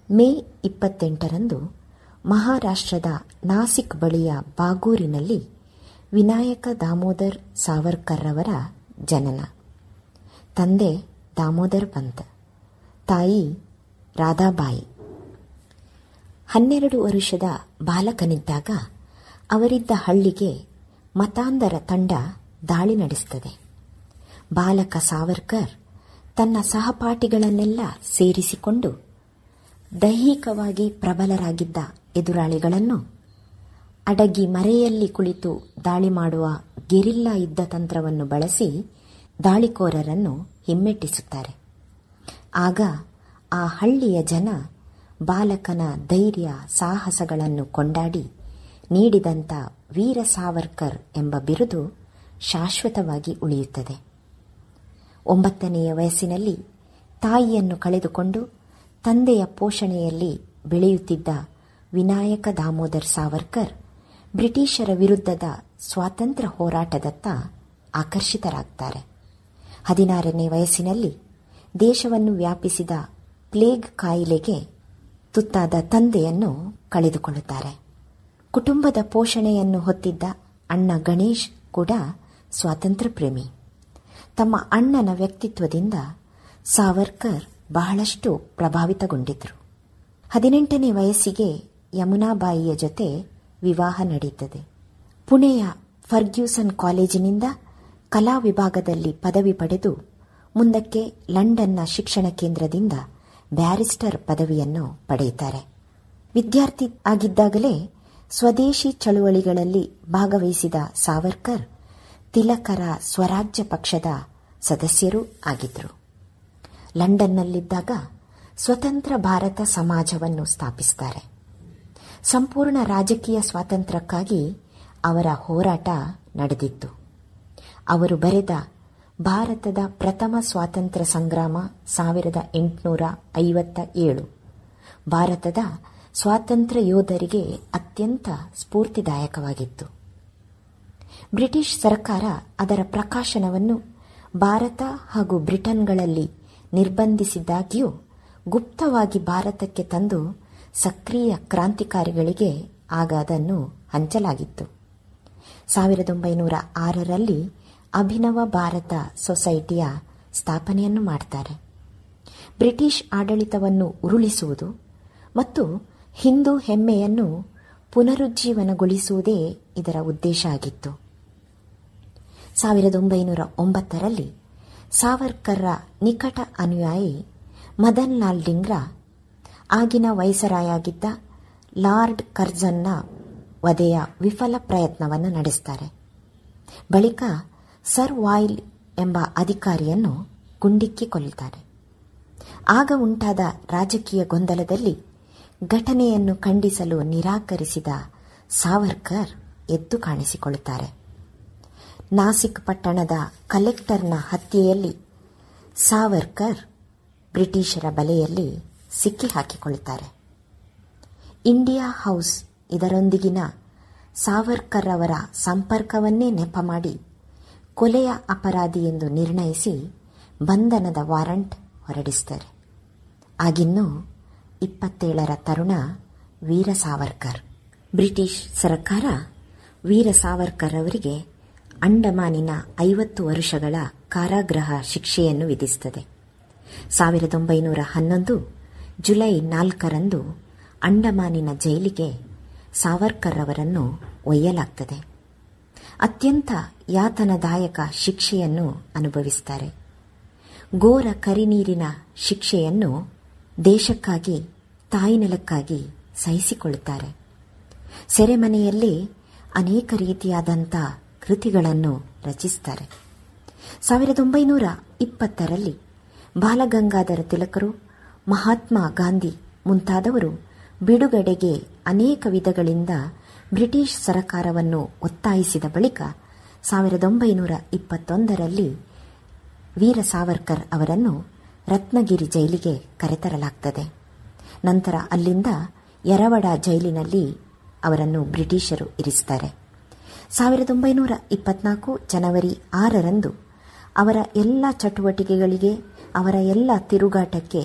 ಮೇ ಇಪ್ಪತ್ತೆಂಟರಂದು ಮಹಾರಾಷ್ಟ್ರದ ನಾಸಿಕ್ ಬಳಿಯ ಬಾಗೂರಿನಲ್ಲಿ ವಿನಾಯಕ ದಾಮೋದರ್ ಸಾವರ್ಕರ್ ಅವರ ಜನನ. ತಂದೆ ದಾಮೋದರ್ ಪಂತ್, ತಾಯಿ ರಾಧಾಬಾಯಿ. ಹನ್ನೆರಡು ವರುಷದ ಬಾಲಕನಿದ್ದಾಗ ಅವರಿದ್ದ ಹಳ್ಳಿಗೆ ಮತಾಂಧರ ತಂಡ ದಾಳಿ ನಡೆಸುತ್ತದೆ. ಬಾಲಕ ಸಾವರ್ಕರ್ ತನ್ನ ಸಹಪಾಠಿಗಳನ್ನೆಲ್ಲ ಸೇರಿಸಿಕೊಂಡು ದೈಹಿಕವಾಗಿ ಪ್ರಬಲರಾಗಿದ್ದ ಎದುರಾಳಿಗಳನ್ನು ಅಡಗಿ ಮರೆಯಲ್ಲಿ ಕುಳಿತು ದಾಳಿ ಮಾಡುವ ಗೆರಿಲ್ಲಾ ಯುದ್ಧ ತಂತ್ರವನ್ನು ಬಳಸಿ ದಾಳಿಕೋರರನ್ನು ಹಿಮ್ಮೆಟ್ಟಿಸುತ್ತಾರೆ. ಆಗ ಆ ಹಳ್ಳಿಯ ಜನ ಬಾಲಕನ ಧೈರ್ಯ ಸಾಹಸಗಳನ್ನು ಕೊಂಡಾಡಿ ನೀಡಿದಂಥ ವೀರ ಸಾವರ್ಕರ್ ಎಂಬ ಬಿರುದು ಶಾಶ್ವತವಾಗಿ ಉಳಿಯುತ್ತದೆ. ಒಂಬತ್ತನೆಯ ವಯಸ್ಸಿನಲ್ಲಿ ತಾಯಿಯನ್ನು ಕಳೆದುಕೊಂಡು ತಂದೆಯ ಪೋಷಣೆಯಲ್ಲಿ ಬೆಳೆಯುತ್ತಿದ್ದ ವಿನಾಯಕ ದಾಮೋದರ್ ಸಾವರ್ಕರ್ ಬ್ರಿಟಿಷರ ವಿರುದ್ಧದ ಸ್ವಾತಂತ್ರ್ಯ ಹೋರಾಟದತ್ತ ಆಕರ್ಷಿತರಾಗ್ತಾರೆ. ಹದಿನಾರನೇ ವಯಸ್ಸಿನಲ್ಲಿ ದೇಶವನ್ನು ವ್ಯಾಪಿಸಿದ ಪ್ಲೇಗ್ ಕಾಯಿಲೆಗೆ ತುತ್ತಾದ ತಂದೆಯನ್ನು ಕಳೆದುಕೊಳ್ಳುತ್ತಾರೆ. ಕುಟುಂಬದ ಪೋಷಣೆಯನ್ನು ಹೊತ್ತಿದ್ದ ಅಣ್ಣ ಗಣೇಶ್ ಕೂಡ ಸ್ವಾತಂತ್ರ್ಯ ಪ್ರೇಮಿ ತಮ್ಮ ಅಣ್ಣನ ವ್ಯಕ್ತಿತ್ವದಿಂದ ಸಾವರ್ಕರ್ ಬಹಳಷ್ಟು ಪ್ರಭಾವಿತಗೊಂಡಿದ್ದರು ಹದಿನೆಂಟನೇ ವಯಸ್ಸಿಗೆ ಯಮುನಾಬಾಯಿಯ ಜೊತೆ ವಿವಾಹ ನಡೆಯುತ್ತದೆ. ಪುಣೆಯ ಫರ್ಗ್ಯೂಸನ್ ಕಾಲೇಜಿನಿಂದ ಕಲಾ ವಿಭಾಗದಲ್ಲಿ ಪದವಿ ಪಡೆದು ಮುಂದಕ್ಕೆ ಲಂಡನ್ನ ಶಿಕ್ಷಣ ಕೇಂದ್ರದಿಂದ ಬ್ಯಾರಿಸ್ಟರ್ ಪದವಿಯನ್ನು ಪಡೆಯುತ್ತಾರೆ. ವಿದ್ಯಾರ್ಥಿ ಆಗಿದ್ದಾಗಲೇ ಸ್ವದೇಶಿ ಚಳುವಳಿಗಳಲ್ಲಿ ಭಾಗವಹಿಸಿದ ಸಾವರ್ಕರ್ ತಿಲಕರ ಸ್ವರಾಜ್ಯ ಪಕ್ಷದ ಸದಸ್ಯರೂ ಆಗಿದ್ದರು. ಲಂಡನ್ನಲ್ಲಿದ್ದಾಗ ಸ್ವತಂತ್ರ ಭಾರತ ಸಮಾಜವನ್ನು ಸ್ಥಾಪಿಸುತ್ತಾರೆ ಸಂಪೂರ್ಣ ರಾಜಕೀಯ ಸ್ವಾತಂತ್ರ್ಯಕ್ಕಾಗಿ ಅವರ ಹೋರಾಟ ನಡೆದಿತ್ತು. ಅವರು ಬರೆದ ಭಾರತದ ಪ್ರಥಮ ಸ್ವಾತಂತ್ರ್ಯ ಸಂಗ್ರಾಮ ಸಾವಿರದ ಎಂಟುನೂರ ಐವತ್ತ ಏಳು, ಭಾರತದ ಸ್ವಾತಂತ್ರ್ಯ ಯೋಧರಿಗೆ ಅತ್ಯಂತ ಸ್ಫೂರ್ತಿದಾಯಕವಾಗಿತ್ತು. ಬ್ರಿಟಿಷ್ ಸರ್ಕಾರ ಅದರ ಪ್ರಕಾಶನವನ್ನು ಭಾರತ ಹಾಗೂ ಬ್ರಿಟನ್ಗಳಲ್ಲಿ ನಿರ್ಬಂಧಿಸಿದ್ದಾಗ್ಯೂ ಗುಪ್ತವಾಗಿ ಭಾರತಕ್ಕೆ ತಂದು ಸಕ್ರಿಯ ಕ್ರಾಂತಿಕಾರಿಗಳಿಗೆ ಆಗ ಅದನ್ನು ಹಂಚಲಾಗಿತ್ತು. ಸಾವಿರದ ಒಂಬೈನೂರ ಆರರಲ್ಲಿ ಅಭಿನವ ಭಾರತ ಸೊಸೈಟಿಯ ಸ್ಥಾಪನೆಯನ್ನು ಮಾಡ್ತಾರೆ. ಬ್ರಿಟಿಷ್ ಆಡಳಿತವನ್ನು ಉರುಳಿಸುವುದು ಮತ್ತು ಹಿಂದೂ ಹೆಮ್ಮೆಯನ್ನು ಪುನರುಜ್ಜೀವನಗೊಳಿಸುವುದೇ ಇದರ ಉದ್ದೇಶ ಆಗಿತ್ತು. ಸಾವಿರದ ಒಂಬೈನೂರ ಒಂಬತ್ತರಲ್ಲಿ ಸಾವರ್ಕರ್ರ ನಿಕಟ ಅನುಯಾಯಿ ಮದನ್ ಲಾಲ್ ಡಿಂಗ್ರಾ ಆಗಿನ ವೈಸರಾಯಾಗಿದ್ದ ಲಾರ್ಡ್ ಕರ್ಜನ್ನ ವಧೆಯ ವಿಫಲ ಪ್ರಯತ್ನವನ್ನು ನಡೆಸುತ್ತಾರೆ ಬಳಿಕ ಸರ್ ವಾಯ್ಲ್ ಎಂಬ ಅಧಿಕಾರಿಯನ್ನು ಗುಂಡಿಕ್ಕಿ ಕೊಲ್ಲುತ್ತಾರೆ. ಆಗ ಉಂಟಾದ ರಾಜಕೀಯ ಗೊಂದಲದಲ್ಲಿ ಘಟನೆಯನ್ನು ಖಂಡಿಸಲು ನಿರಾಕರಿಸಿದ ಸಾವರ್ಕರ್ ಎದ್ದು ಕಾಣಿಸಿಕೊಳ್ಳುತ್ತಾರೆ. ನಾಸಿಕ್ ಪಟ್ಟಣದ ಕಲೆಕ್ಟರ್ನ ಹತ್ಯೆಯಲ್ಲಿ ಸಾವರ್ಕರ್ ಬ್ರಿಟಿಷರ ಬಲೆಯಲ್ಲಿ ಸಿಕ್ಕಿ ಹಾಕಿಕೊಳ್ಳುತ್ತಾರೆ. ಇಂಡಿಯಾ ಹೌಸ್ ಇದರೊಂದಿಗಿನ ಸಾವರ್ಕರ್ ಅವರ ಸಂಪರ್ಕವನ್ನೇ ನೆಪ ಮಾಡಿ ಕೊಲೆಯ ಅಪರಾಧಿ ಎಂದು ನಿರ್ಣಯಿಸಿ ಬಂಧನದ ವಾರಂಟ್ ಹೊರಡಿಸುತ್ತಾರೆ. ಆಗಿನ್ನೂ ಇಪ್ಪತ್ತೇಳರ ತರುಣ ವೀರ ಸಾವರ್ಕರ್ ಬ್ರಿಟಿಷ್ ಸರ್ಕಾರ ವೀರ ಸಾವರ್ಕರ್ ಅವರಿಗೆ ಅಂಡಮಾನಿನ ಐವತ್ತು ವರುಷಗಳ ಕಾರಾಗೃಹ ಶಿಕ್ಷೆಯನ್ನು ವಿಧಿಸುತ್ತದೆ. ಸಾವಿರದ ಒಂಬೈನೂರ ಹನ್ನೊಂದು ಜುಲೈ ನಾಲ್ಕರಂದು ಅಂಡಮಾನಿನ ಜೈಲಿಗೆ ಸಾವರ್ಕರ್ ಅವರನ್ನು ಒಯ್ಯಲಾಗ್ತದೆ. ಅತ್ಯಂತ ಯಾತನದಾಯಕ ಶಿಕ್ಷೆಯನ್ನು ಅನುಭವಿಸುತ್ತಾರೆ ಘೋರ ಕರಿನೀರಿನ ಶಿಕ್ಷೆಯನ್ನು ದೇಶಕ್ಕಾಗಿ ತಾಯಿನೆಲಕ್ಕಾಗಿ ಸಹಿಸಿಕೊಳ್ಳುತ್ತಾರೆ. ಸೆರೆಮನೆಯಲ್ಲಿ ಅನೇಕ ರೀತಿಯಾದಂಥ ಕೃತಿಗಳನ್ನು ರಚಿಸುತ್ತಾರೆ. ಸಾವಿರದ ಒಂಬೈನೂರ ಇಪ್ಪತ್ತರಲ್ಲಿ ಬಾಲಗಂಗಾಧರ ತಿಲಕರು, ಮಹಾತ್ಮ ಗಾಂಧಿ ಮುಂತಾದವರು ಬಿಡುಗಡೆಗೆ ಅನೇಕ ವಿಧಗಳಿಂದ ಬ್ರಿಟಿಷ್ ಸರಕಾರವನ್ನು ಒತ್ತಾಯಿಸಿದ ಬಳಿಕ ಸಾವಿರದ ಒಂಬೈನೂರ ಇಪ್ಪತ್ತೊಂದರಲ್ಲಿ ವೀರ ಸಾವರ್ಕರ್ ಅವರನ್ನು ರತ್ನಗಿರಿ ಜೈಲಿಗೆ ಕರೆತರಲಾಗ್ತದೆ. ನಂತರ ಅಲ್ಲಿಂದ ಯರವಡ ಜೈಲಿನಲ್ಲಿ ಅವರನ್ನು ಬ್ರಿಟಿಷರು ಇರಿಸುತ್ತಾರೆ ಸಾವಿರದ ಒಂಬೈನೂರ ಇಪ್ಪತ್ನಾಲ್ಕು ಜನವರಿ ಆರರಂದು ಅವರ ಎಲ್ಲ ಚಟುವಟಿಕೆಗಳಿಗೆ ಅವರ ಎಲ್ಲ ತಿರುಗಾಟಕ್ಕೆ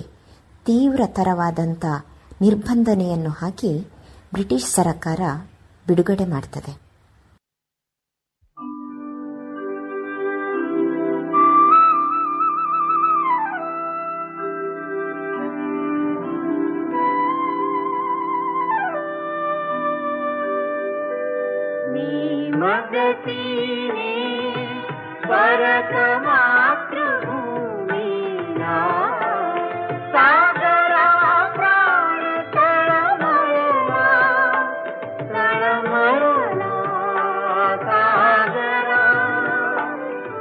ತೀವ್ರತರವಾದಂಥ ನಿರ್ಬಂಧನೆಯನ್ನು ಹಾಕಿ ಬ್ರಿಟಿಷ್ ಸರಕಾರ ಬಿಡುಗಡೆ ಮಾಡ್ತದೆ. मगतीरे परकमातृभूमिना सागरा प्राण तळमळला तळमळला सागरा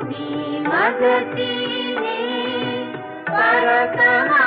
मी मगतीरे परकमा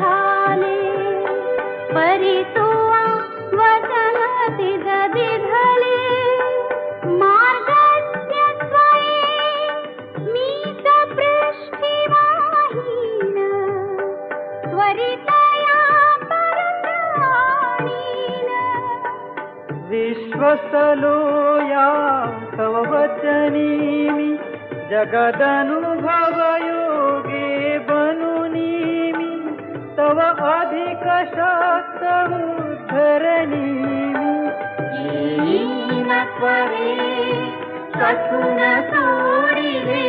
जगदनुभवयोगे बनुनीमि तव अधिकशाक्तमुद्धरणीमि येन त्वरे कथु न सोडिरे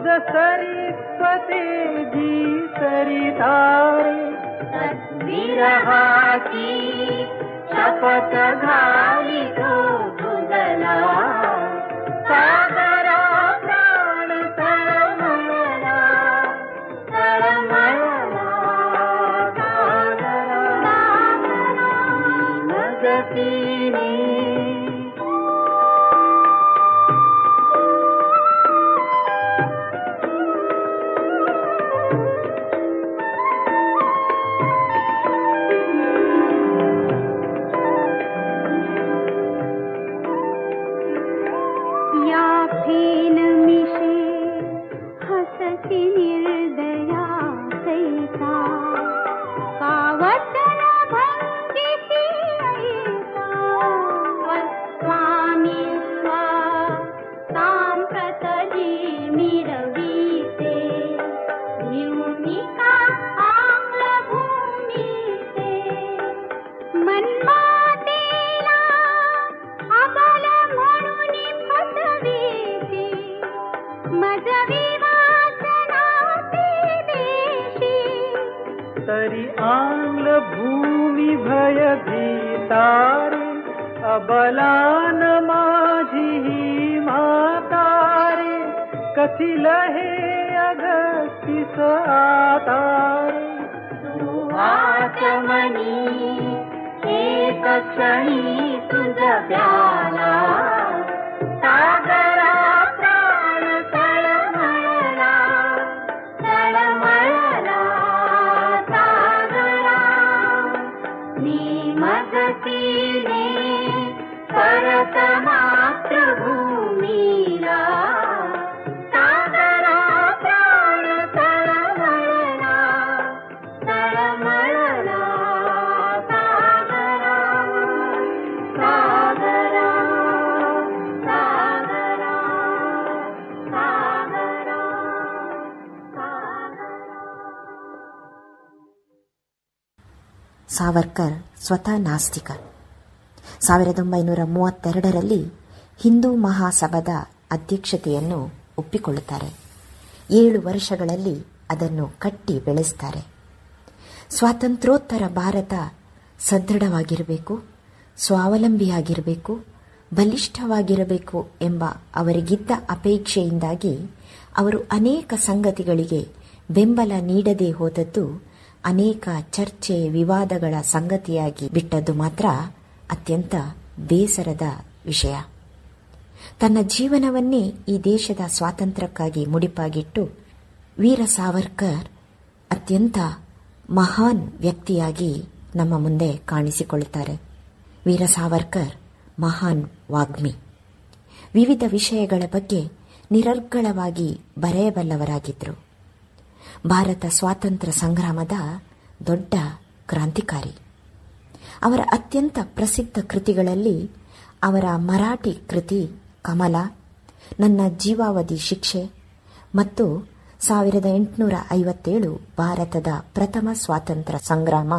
तुझ सरस्वती जी सरितारे विरहाची शपथ घाली तो तुझला लहे अगस्ति सातारे दुहाचमनी एक क्षणी तुझ प्यार। ಸಾವರ್ಕರ್ ಸ್ವತಃ ನಾಸ್ತಿಕ ಸಾವಿರದ ಒಂಬೈನೂರ ಮೂವತ್ತೆರಡರಲ್ಲಿ ಹಿಂದೂ ಮಹಾಸಭಾದ ಅಧ್ಯಕ್ಷತೆಯನ್ನು ಒಪ್ಪಿಕೊಳ್ಳುತ್ತಾರೆ. ಏಳು ವರ್ಷಗಳಲ್ಲಿ ಅದನ್ನು ಕಟ್ಟಿ ಬೆಳೆಸ್ತಾರೆ. ಸ್ವಾತಂತ್ರ್ಯೋತ್ತರ ಭಾರತ ಸದೃಢವಾಗಿರಬೇಕು, ಸ್ವಾವಲಂಬಿಯಾಗಿರಬೇಕು, ಬಲಿಷ್ಠವಾಗಿರಬೇಕು ಎಂಬ ಅವರಿಗಿದ್ದ ಅಪೇಕ್ಷೆಯಿಂದಾಗಿ ಅವರು ಅನೇಕ ಸಂಗತಿಗಳಿಗೆ ಬೆಂಬಲ ನೀಡದೇ ಹೋದದ್ದು ಅನೇಕ ಚರ್ಚೆ, ವಿವಾದಗಳ ಸಂಗತಿಯಾಗಿ ಬಿಟ್ಟದ್ದು ಮಾತ್ರ ಅತ್ಯಂತ ಬೇಸರದ ವಿಷಯ. ತನ್ನ ಜೀವನವನ್ನೇ ಈ ದೇಶದ ಸ್ವಾತಂತ್ರ್ಯಕ್ಕಾಗಿ ಮುಡಿಪಾಗಿಟ್ಟು ವೀರ ಸಾವರ್ಕರ್ ಅತ್ಯಂತ ಮಹಾನ್ ವ್ಯಕ್ತಿಯಾಗಿ ನಮ್ಮ ಮುಂದೆ ಕಾಣಿಸಿಕೊಳ್ಳುತ್ತಾರೆ. ವೀರ ಸಾವರ್ಕರ್ ಮಹಾನ್ ವಾಗ್ಮಿ. ವಿವಿಧ ವಿಷಯಗಳ ಬಗ್ಗೆ ನಿರರ್ಗಳವಾಗಿ ಬರೆಯಬಲ್ಲವರಾಗಿದ್ದರು ಭಾರತ ಸ್ವಾತಂತ್ರ್ಯ ಸಂಗ್ರಾಮದ ದೊಡ್ಡ ಕ್ರಾಂತಿಕಾರಿ. ಅವರ ಅತ್ಯಂತ ಪ್ರಸಿದ್ಧ ಕೃತಿಗಳಲ್ಲಿ ಅವರ ಮರಾಠಿ ಕೃತಿ ಕಮಲ, ನನ್ನ ಜೀವಾವಧಿ ಶಿಕ್ಷೆ ಮತ್ತು ಸಾವಿರದ ಎಂಟುನೂರ ಐವತ್ತೇಳು ಭಾರತದ ಪ್ರಥಮ ಸ್ವಾತಂತ್ರ್ಯ ಸಂಗ್ರಾಮ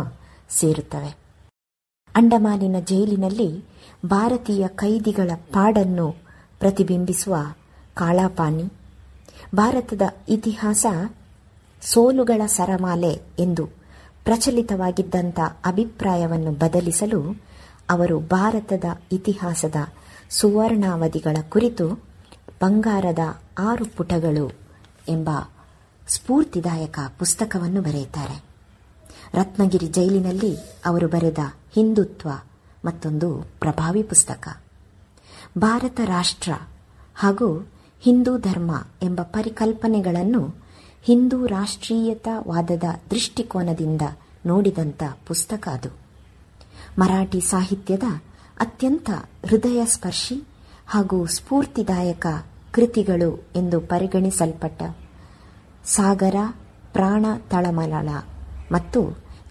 ಸೇರುತ್ತವೆ. ಅಂಡಮಾನಿನ ಜೈಲಿನಲ್ಲಿ ಭಾರತೀಯ ಕೈದಿಗಳ ಪಾಡನ್ನು ಪ್ರತಿಬಿಂಬಿಸುವ ಕಾಳಾಪಾನಿ, ಭಾರತದ ಇತಿಹಾಸ ಸೋಲುಗಳ ಸರಮಾಲೆ ಎಂದು ಪ್ರಚಲಿತವಾಗಿದ್ದಂಥ ಅಭಿಪ್ರಾಯವನ್ನು ಬದಲಿಸಲು ಅವರು ಭಾರತದ ಇತಿಹಾಸದ ಸುವರ್ಣಾವಧಿಗಳ ಕುರಿತು ಬಂಗಾರದ ಆರು ಪುಟಗಳು ಎಂಬ ಸ್ಫೂರ್ತಿದಾಯಕ ಪುಸ್ತಕವನ್ನು ಬರೆಯುತ್ತಾರೆ. ರತ್ನಗಿರಿ ಜೈಲಿನಲ್ಲಿ ಅವರು ಬರೆದ ಹಿಂದುತ್ವ ಮತ್ತೊಂದು ಪ್ರಭಾವಿ ಪುಸ್ತಕ. ಭಾರತ ರಾಷ್ಟ್ರ ಹಾಗೂ ಹಿಂದೂ ಧರ್ಮ ಎಂಬ ಪರಿಕಲ್ಪನೆಗಳನ್ನು ಹಿಂದೂ ರಾಷ್ಟ್ರೀಯತಾವಾದದ ದೃಷ್ಟಿಕೋನದಿಂದ ನೋಡಿದಂಥ ಪುಸ್ತಕ ಅದು. ಮರಾಠಿ ಸಾಹಿತ್ಯದ ಅತ್ಯಂತ ಹೃದಯ ಸ್ಪರ್ಶಿ ಹಾಗೂ ಸ್ಫೂರ್ತಿದಾಯಕ ಕೃತಿಗಳು ಎಂದು ಪರಿಗಣಿಸಲ್ಪಟ್ಟ ಸಾಗರ, ಪ್ರಾಣ ತಳಮಲಳ ಮತ್ತು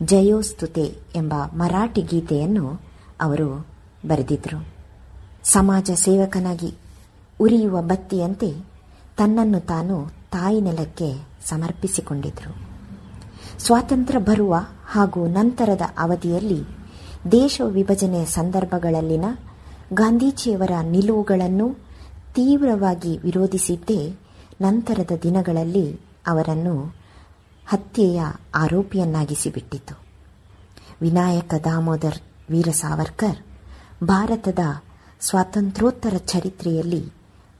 ಜಯೋಸ್ತುತೆ ಎಂಬ ಮರಾಠಿ ಗೀತೆಯನ್ನು ಅವರು ಬರೆದಿದ್ದರು ಸಮಾಜ ಸೇವಕನಾಗಿ ಉರಿಯುವ ಬತ್ತಿಯಂತೆ ತನ್ನನ್ನು ತಾನು ತಾಯಿ ನೆಲಕ್ಕೆ ಸಮರ್ಪಿಸಿಕೊಂಡಿದ್ದರು ಸ್ವಾತಂತ್ರ್ಯ ಬರುವ ಹಾಗೂ ನಂತರದ ಅವಧಿಯಲ್ಲಿ ದೇಶ ವಿಭಜನೆಯ ಸಂದರ್ಭಗಳಲ್ಲಿನ ಗಾಂಧೀಜಿಯವರ ನಿಲುವುಗಳನ್ನು ತೀವ್ರವಾಗಿ ವಿರೋಧಿಸಿದ್ದೇ ನಂತರದ ದಿನಗಳಲ್ಲಿ ಅವರನ್ನು ಹತ್ಯೆಯ ಆರೋಪಿಯನ್ನಾಗಿಸಿಬಿಟ್ಟಿತು. ವಿನಾಯಕ ದಾಮೋದರ್ ವೀರ ಸಾವರ್ಕರ್ ಭಾರತದ ಸ್ವಾತಂತ್ರ್ಯೋತ್ತರ ಚರಿತ್ರೆಯಲ್ಲಿ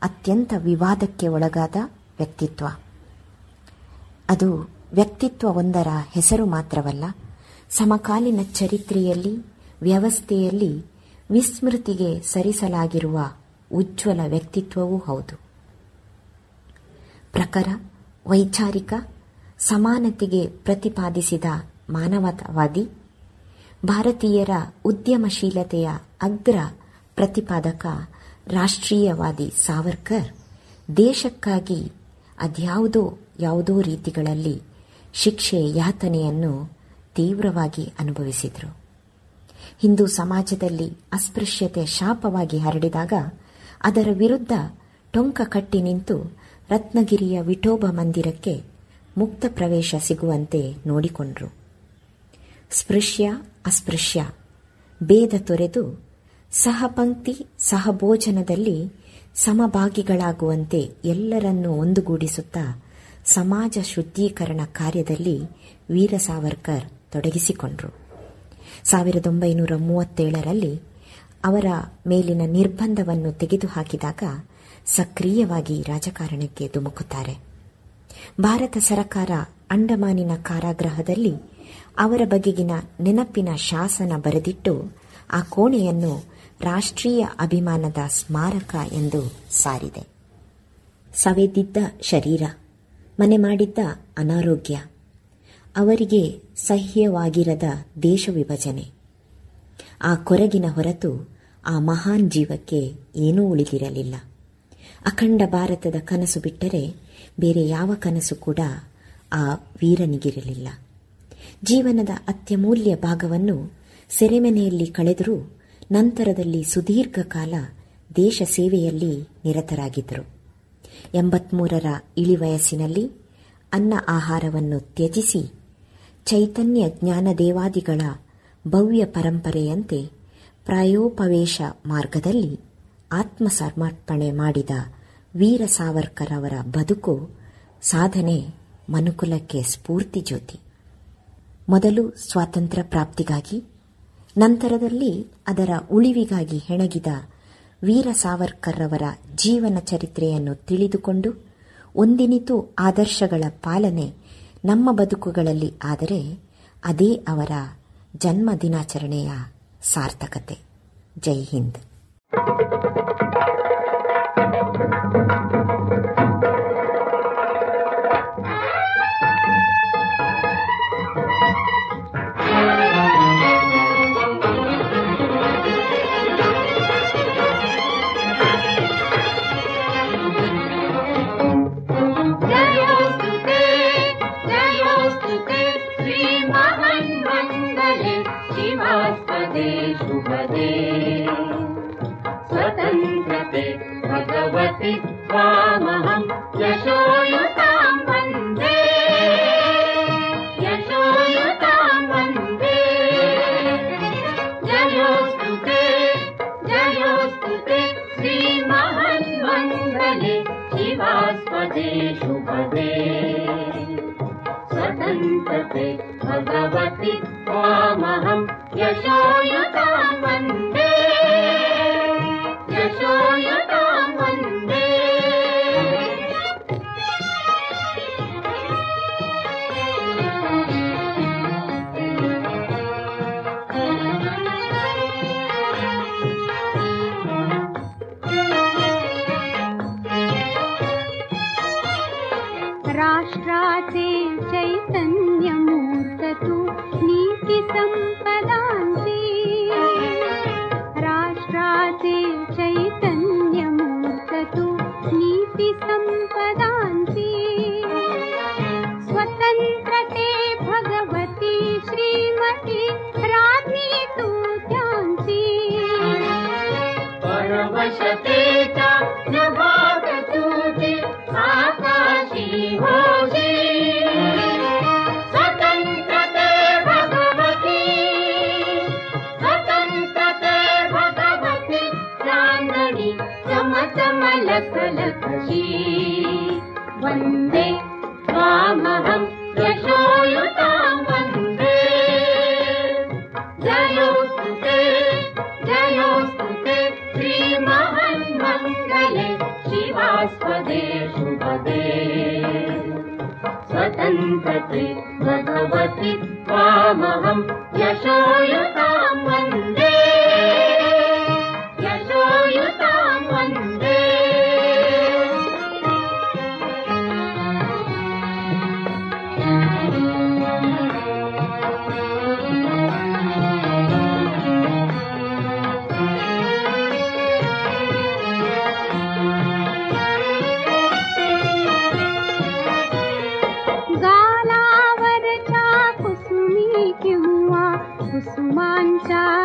ಅತ್ಯಂತ ವಿವಾದಕ್ಕೆ ಒಳಗಾದ ವ್ಯಕ್ತಿತ್ವ. ಅದು ವ್ಯಕ್ತಿತ್ವವೊಂದರ ಹೆಸರು ಮಾತ್ರವಲ್ಲ, ಸಮಕಾಲೀನ ಚರಿತ್ರೆಯಲ್ಲಿ, ವ್ಯವಸ್ಥೆಯಲ್ಲಿ ವಿಸ್ಮೃತಿಗೆ ಸರಿಸಲಾಗಿರುವ ಉಜ್ವಲ ವ್ಯಕ್ತಿತ್ವವೂ ಹೌದು. ಪ್ರಖರ, ವೈಚಾರಿಕ, ಸಮಾನತೆಗೆ ಪ್ರತಿಪಾದಿಸಿದ ಮಾನವತಾವಾದಿ, ಭಾರತೀಯರ ಉದ್ಯಮಶೀಲತೆಯ ಅಗ್ರ ಪ್ರತಿಪಾದಕ ರಾಷ್ಟ್ರೀಯವಾದಿ ಸಾವರ್ಕರ್ ದೇಶಕ್ಕಾಗಿ ಅದ್ಯಾವುದೋ ಯಾವುದೋ ರೀತಿಗಳಲ್ಲಿ ಶಿಕ್ಷೆ ಯಾತನೆಯನ್ನು ತೀವ್ರವಾಗಿ ಅನುಭವಿಸಿದರು. ಹಿಂದೂ ಸಮಾಜದಲ್ಲಿ ಅಸ್ಪೃಶ್ಯತೆ ಶಾಪವಾಗಿ ಹರಡಿದಾಗ ಅದರ ವಿರುದ್ಧ ಟೊಂಕ ಕಟ್ಟಿ ನಿಂತು ರತ್ನಗಿರಿಯ ವಿಠೋಬ ಮಂದಿರಕ್ಕೆ ಮುಕ್ತ ಪ್ರವೇಶ ಸಿಗುವಂತೆ ನೋಡಿಕೊಂಡ್ರು. ಸ್ಪೃಶ್ಯ, ಅಸ್ಪೃಶ್ಯ, ಭೇದ ತೊರೆದು ಸಹಪಂಕ್ತಿ, ಸಹಭೋಜನದಲ್ಲಿ ಸಮಭಾಗಿಗಳಾಗುವಂತೆ ಎಲ್ಲರನ್ನೂ ಒಂದುಗೂಡಿಸುತ್ತಾ ಸಮಾಜ ಶುದ್ಧೀಕರಣ ಕಾರ್ಯದಲ್ಲಿ ವೀರ ಸಾವರ್ಕರ್ ತೊಡಗಿಸಿಕೊಂಡರು. ಸಾವಿರದ ಒಂಬೈನೂರ ಮೂವತ್ತೇಳರಲ್ಲಿ ಅವರ ಮೇಲಿನ ನಿರ್ಬಂಧವನ್ನು ತೆಗೆದುಹಾಕಿದಾಗ ಸಕ್ರಿಯವಾಗಿ ರಾಜಕಾರಣಕ್ಕೆ ಧುಮುಕುತ್ತಾರೆ. ಭಾರತ ಸರಕಾರ ಅಂಡಮಾನಿನ ಕಾರಾಗೃಹದಲ್ಲಿ ಅವರ ಬಗೆಗಿನ ನೆನಪಿನ ಶಾಸನ ಬರೆದಿಟ್ಟು ಆ ಕೋಣೆಯನ್ನು ರಾಷ್ಟ್ರೀಯ ಅಭಿಮಾನದ ಸ್ಮಾರಕ ಎಂದು ಸಾರಿದೆ. ಸವೆದಿದ್ದ ಶರೀರ. ಮನೆ ಮಾಡಿದ್ದ ಅನಾರೋಗ್ಯ. ಅವರಿಗೆ ಸಹ್ಯವಾಗಿರದ ದೇಶ ವಿಭಜನೆ. ಆ ಕೊರಗಿನ ಹೊರತು ಆ ಮಹಾನ್ ಜೀವಕ್ಕೆ ಏನೂ ಉಳಿದಿರಲಿಲ್ಲ. ಅಖಂಡ ಭಾರತದ ಕನಸು ಬಿಟ್ಟರೆ ಬೇರೆ ಯಾವ ಕನಸು ಕೂಡ ಆ ವೀರನಿಗಿರಲಿಲ್ಲ. ಜೀವನದ ಅತ್ಯಮೂಲ್ಯ ಭಾಗವನ್ನು ಸೆರೆಮನೆಯಲ್ಲಿ ಕಳೆದರೂ ನಂತರದಲ್ಲಿ ಸುದೀರ್ಘ ಕಾಲ ದೇಶ ಸೇವೆಯಲ್ಲಿ ನಿರತರಾಗಿದ್ದರು. ಎಂಬತ್ಮೂರರ ಇಳಿವಯಸ್ಸಿನಲ್ಲಿ ಅನ್ನ ಆಹಾರವನ್ನು ತ್ಯಜಿಸಿ ಚೈತನ್ಯ ಜ್ಞಾನದೇವಾದಿಗಳ ಭವ್ಯ ಪರಂಪರೆಯಂತೆ ಪ್ರಾಯೋಪವೇಶ ಮಾರ್ಗದಲ್ಲಿ ಆತ್ಮಸಮರ್ಪಣೆ ಮಾಡಿದ ವೀರ ಸಾವರ್ಕರ್ ಅವರ ಬದುಕು ಸಾಧನೆ ಮನುಕುಲಕ್ಕೆ ಸ್ಫೂರ್ತಿ ಜ್ಯೋತಿ. ಮೊದಲು ಸ್ವಾತಂತ್ರ್ಯ ಪ್ರಾಪ್ತಿಗಾಗಿ, ನಂತರದಲ್ಲಿ ಅದರ ಉಳಿವಿಗಾಗಿ ಹೆಣಗಿದ ವೀರ ಸಾವರ್ಕರ್ರವರ ಜೀವನ ಚರಿತ್ರೆಯನ್ನು ತಿಳಿದುಕೊಂಡು ಒಂದಿನಿತು ಆದರ್ಶಗಳ ಪಾಲನೆ ನಮ್ಮ ಬದುಕುಗಳಲ್ಲಿ ಆದರೆ ಅದೇ ಅವರ ಜನ್ಮ ದಿನಾಚರಣೆಯ ಸಾರ್ಥಕತೆ. ಜೈ ಹಿಂದ್. त्वामहं यशोयुतां वन्दे। यशोयुतां वन्दे। जयोऽस्तु ते जयोऽस्तु ते श्रीमहन्मङ्गले शिवास्पतेषु पदे स्वतन्त्रते भगवति त्वामहं यशोयुतां वन्दे। यशाय मान चा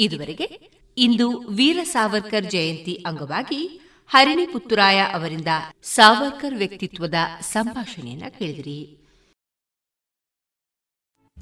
ಇದುವರೆಗೆ ಇಂದು ವೀರ ಸಾವರ್ಕರ್ ಜಯಂತಿ ಅಂಗವಾಗಿ ಹರಿಣಿ ಪುತ್ತುರಾಯ ಅವರಿಂದ ಸಾವರ್ಕರ್ ವ್ಯಕ್ತಿತ್ವದ ಸಂಭಾಷಣೆಯನ್ನ ಕೇಳಿದಿರಿ.